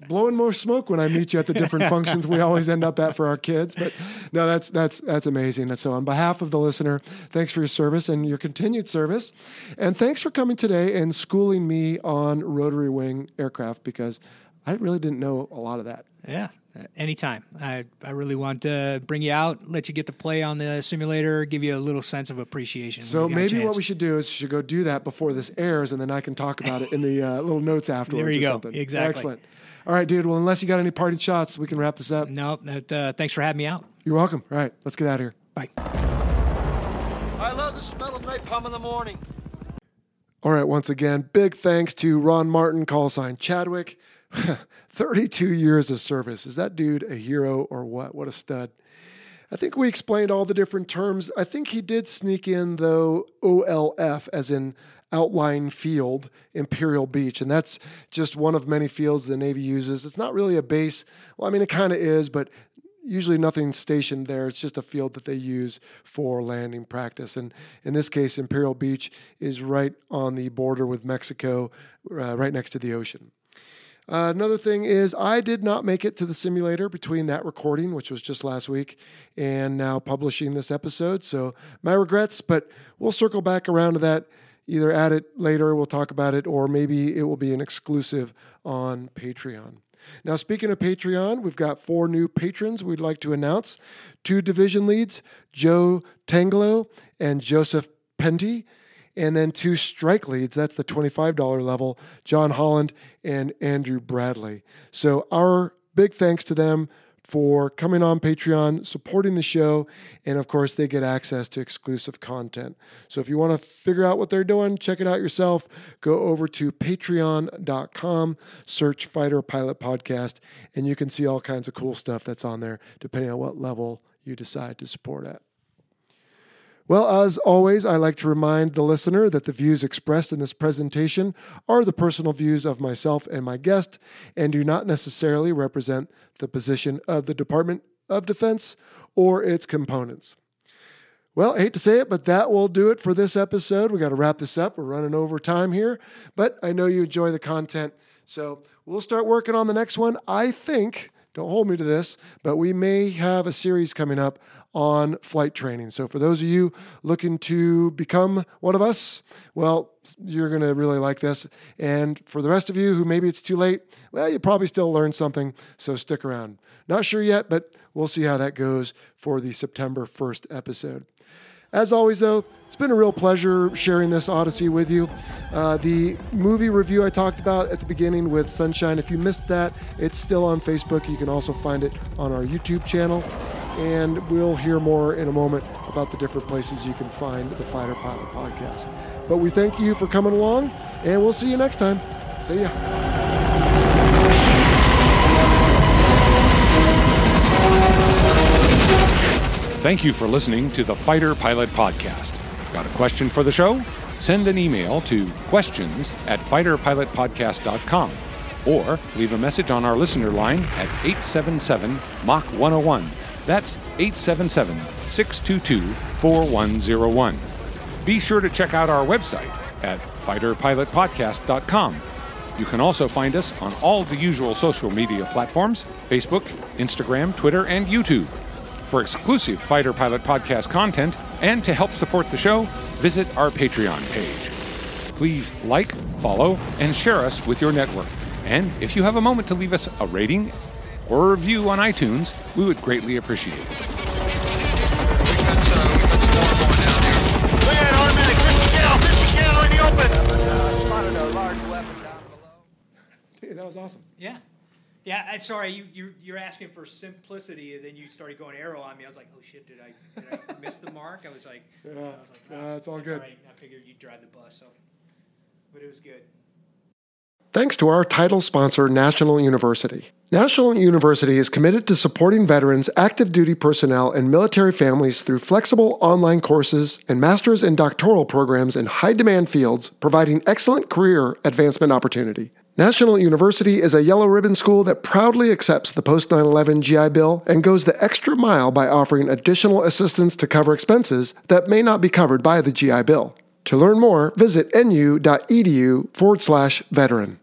blowing more smoke when I meet you at the different functions we always end up at for our kids. But no, that's that's that's amazing. And so, on behalf of the listener, thanks for your service and your continued service, and thanks for coming today and schooling me on rotary wing aircraft because I really didn't know a lot of that. Yeah, uh, anytime. I, I really want to bring you out, let you get to play on the simulator, give you a little sense of appreciation. So when you got a maybe what we should do is should go do that before this airs, and then I can talk about it in the uh, little notes afterwards. There you or go. Something. Exactly. Excellent. All right, dude. Well, unless you got any parting shots, we can wrap this up. No, that, uh, thanks for having me out. You're welcome. All right, let's get out of here. Bye. I love the smell of napalm in the morning. All right, once again, big thanks to Ron Martin, call sign Chadwick. 32 years of service. Is that dude a hero or what? What a stud. I think we explained all the different terms. I think he did sneak in, though, OLF, as in outlying field, Imperial Beach. And that's just one of many fields the Navy uses. It's not really a base. Well, I mean, it kind of is, but usually nothing stationed there. It's just a field that they use for landing practice. And in this case, Imperial Beach is right on the border with Mexico, uh, right next to the ocean. Uh, another thing is, I did not make it to the simulator between that recording, which was just last week, and now publishing this episode. So, my regrets, but we'll circle back around to that either at it later, we'll talk about it, or maybe it will be an exclusive on Patreon. Now, speaking of Patreon, we've got four new patrons we'd like to announce two division leads, Joe Tanglo and Joseph Penty and then two strike leads. That's the $25 level, John Holland and Andrew Bradley. So, our big thanks to them for coming on Patreon, supporting the show, and of course, they get access to exclusive content. So, if you want to figure out what they're doing, check it out yourself. Go over to patreon.com, search Fighter Pilot Podcast, and you can see all kinds of cool stuff that's on there, depending on what level you decide to support at. Well, as always, I like to remind the listener that the views expressed in this presentation are the personal views of myself and my guest and do not necessarily represent the position of the Department of Defense or its components. Well, I hate to say it, but that will do it for this episode. We got to wrap this up. We're running over time here, but I know you enjoy the content. So we'll start working on the next one. I think, don't hold me to this, but we may have a series coming up on flight training. So for those of you looking to become one of us, well, you're going to really like this. And for the rest of you who maybe it's too late, well, you probably still learn something. So stick around. Not sure yet, but we'll see how that goes for the September 1st episode. As always, though, it's been a real pleasure sharing this Odyssey with you. Uh, the movie review I talked about at the beginning with Sunshine, if you missed that, it's still on Facebook. You can also find it on our YouTube channel. And we'll hear more in a moment about the different places you can find the Fighter Pilot podcast. But we thank you for coming along, and we'll see you next time. See ya. Thank you for listening to the Fighter Pilot Podcast. Got a question for the show? Send an email to questions at fighterpilotpodcast.com or leave a message on our listener line at 877 Mach 101. That's 877 622 4101. Be sure to check out our website at fighterpilotpodcast.com. You can also find us on all the usual social media platforms Facebook, Instagram, Twitter, and YouTube. For exclusive Fighter Pilot Podcast content and to help support the show, visit our Patreon page. Please like, follow, and share us with your network. And if you have a moment to leave us a rating or a review on iTunes, we would greatly appreciate it. Look at that automatic 50 cal, 50 cal in the open. Spotted a large weapon down below. Dude, that was awesome. Yeah. Yeah, I, sorry, you, you, you're asking for simplicity, and then you started going arrow on me. I was like, oh shit, did I, did I miss the mark? I was like, Yeah, I was like, yeah, ah, it's all good. right. I figured you'd drive the bus, so, but it was good. Thanks to our title sponsor, National University. National University is committed to supporting veterans, active duty personnel, and military families through flexible online courses and master's and doctoral programs in high demand fields, providing excellent career advancement opportunity. National University is a yellow ribbon school that proudly accepts the post 9 11 GI Bill and goes the extra mile by offering additional assistance to cover expenses that may not be covered by the GI Bill. To learn more, visit nu.edu forward slash veteran.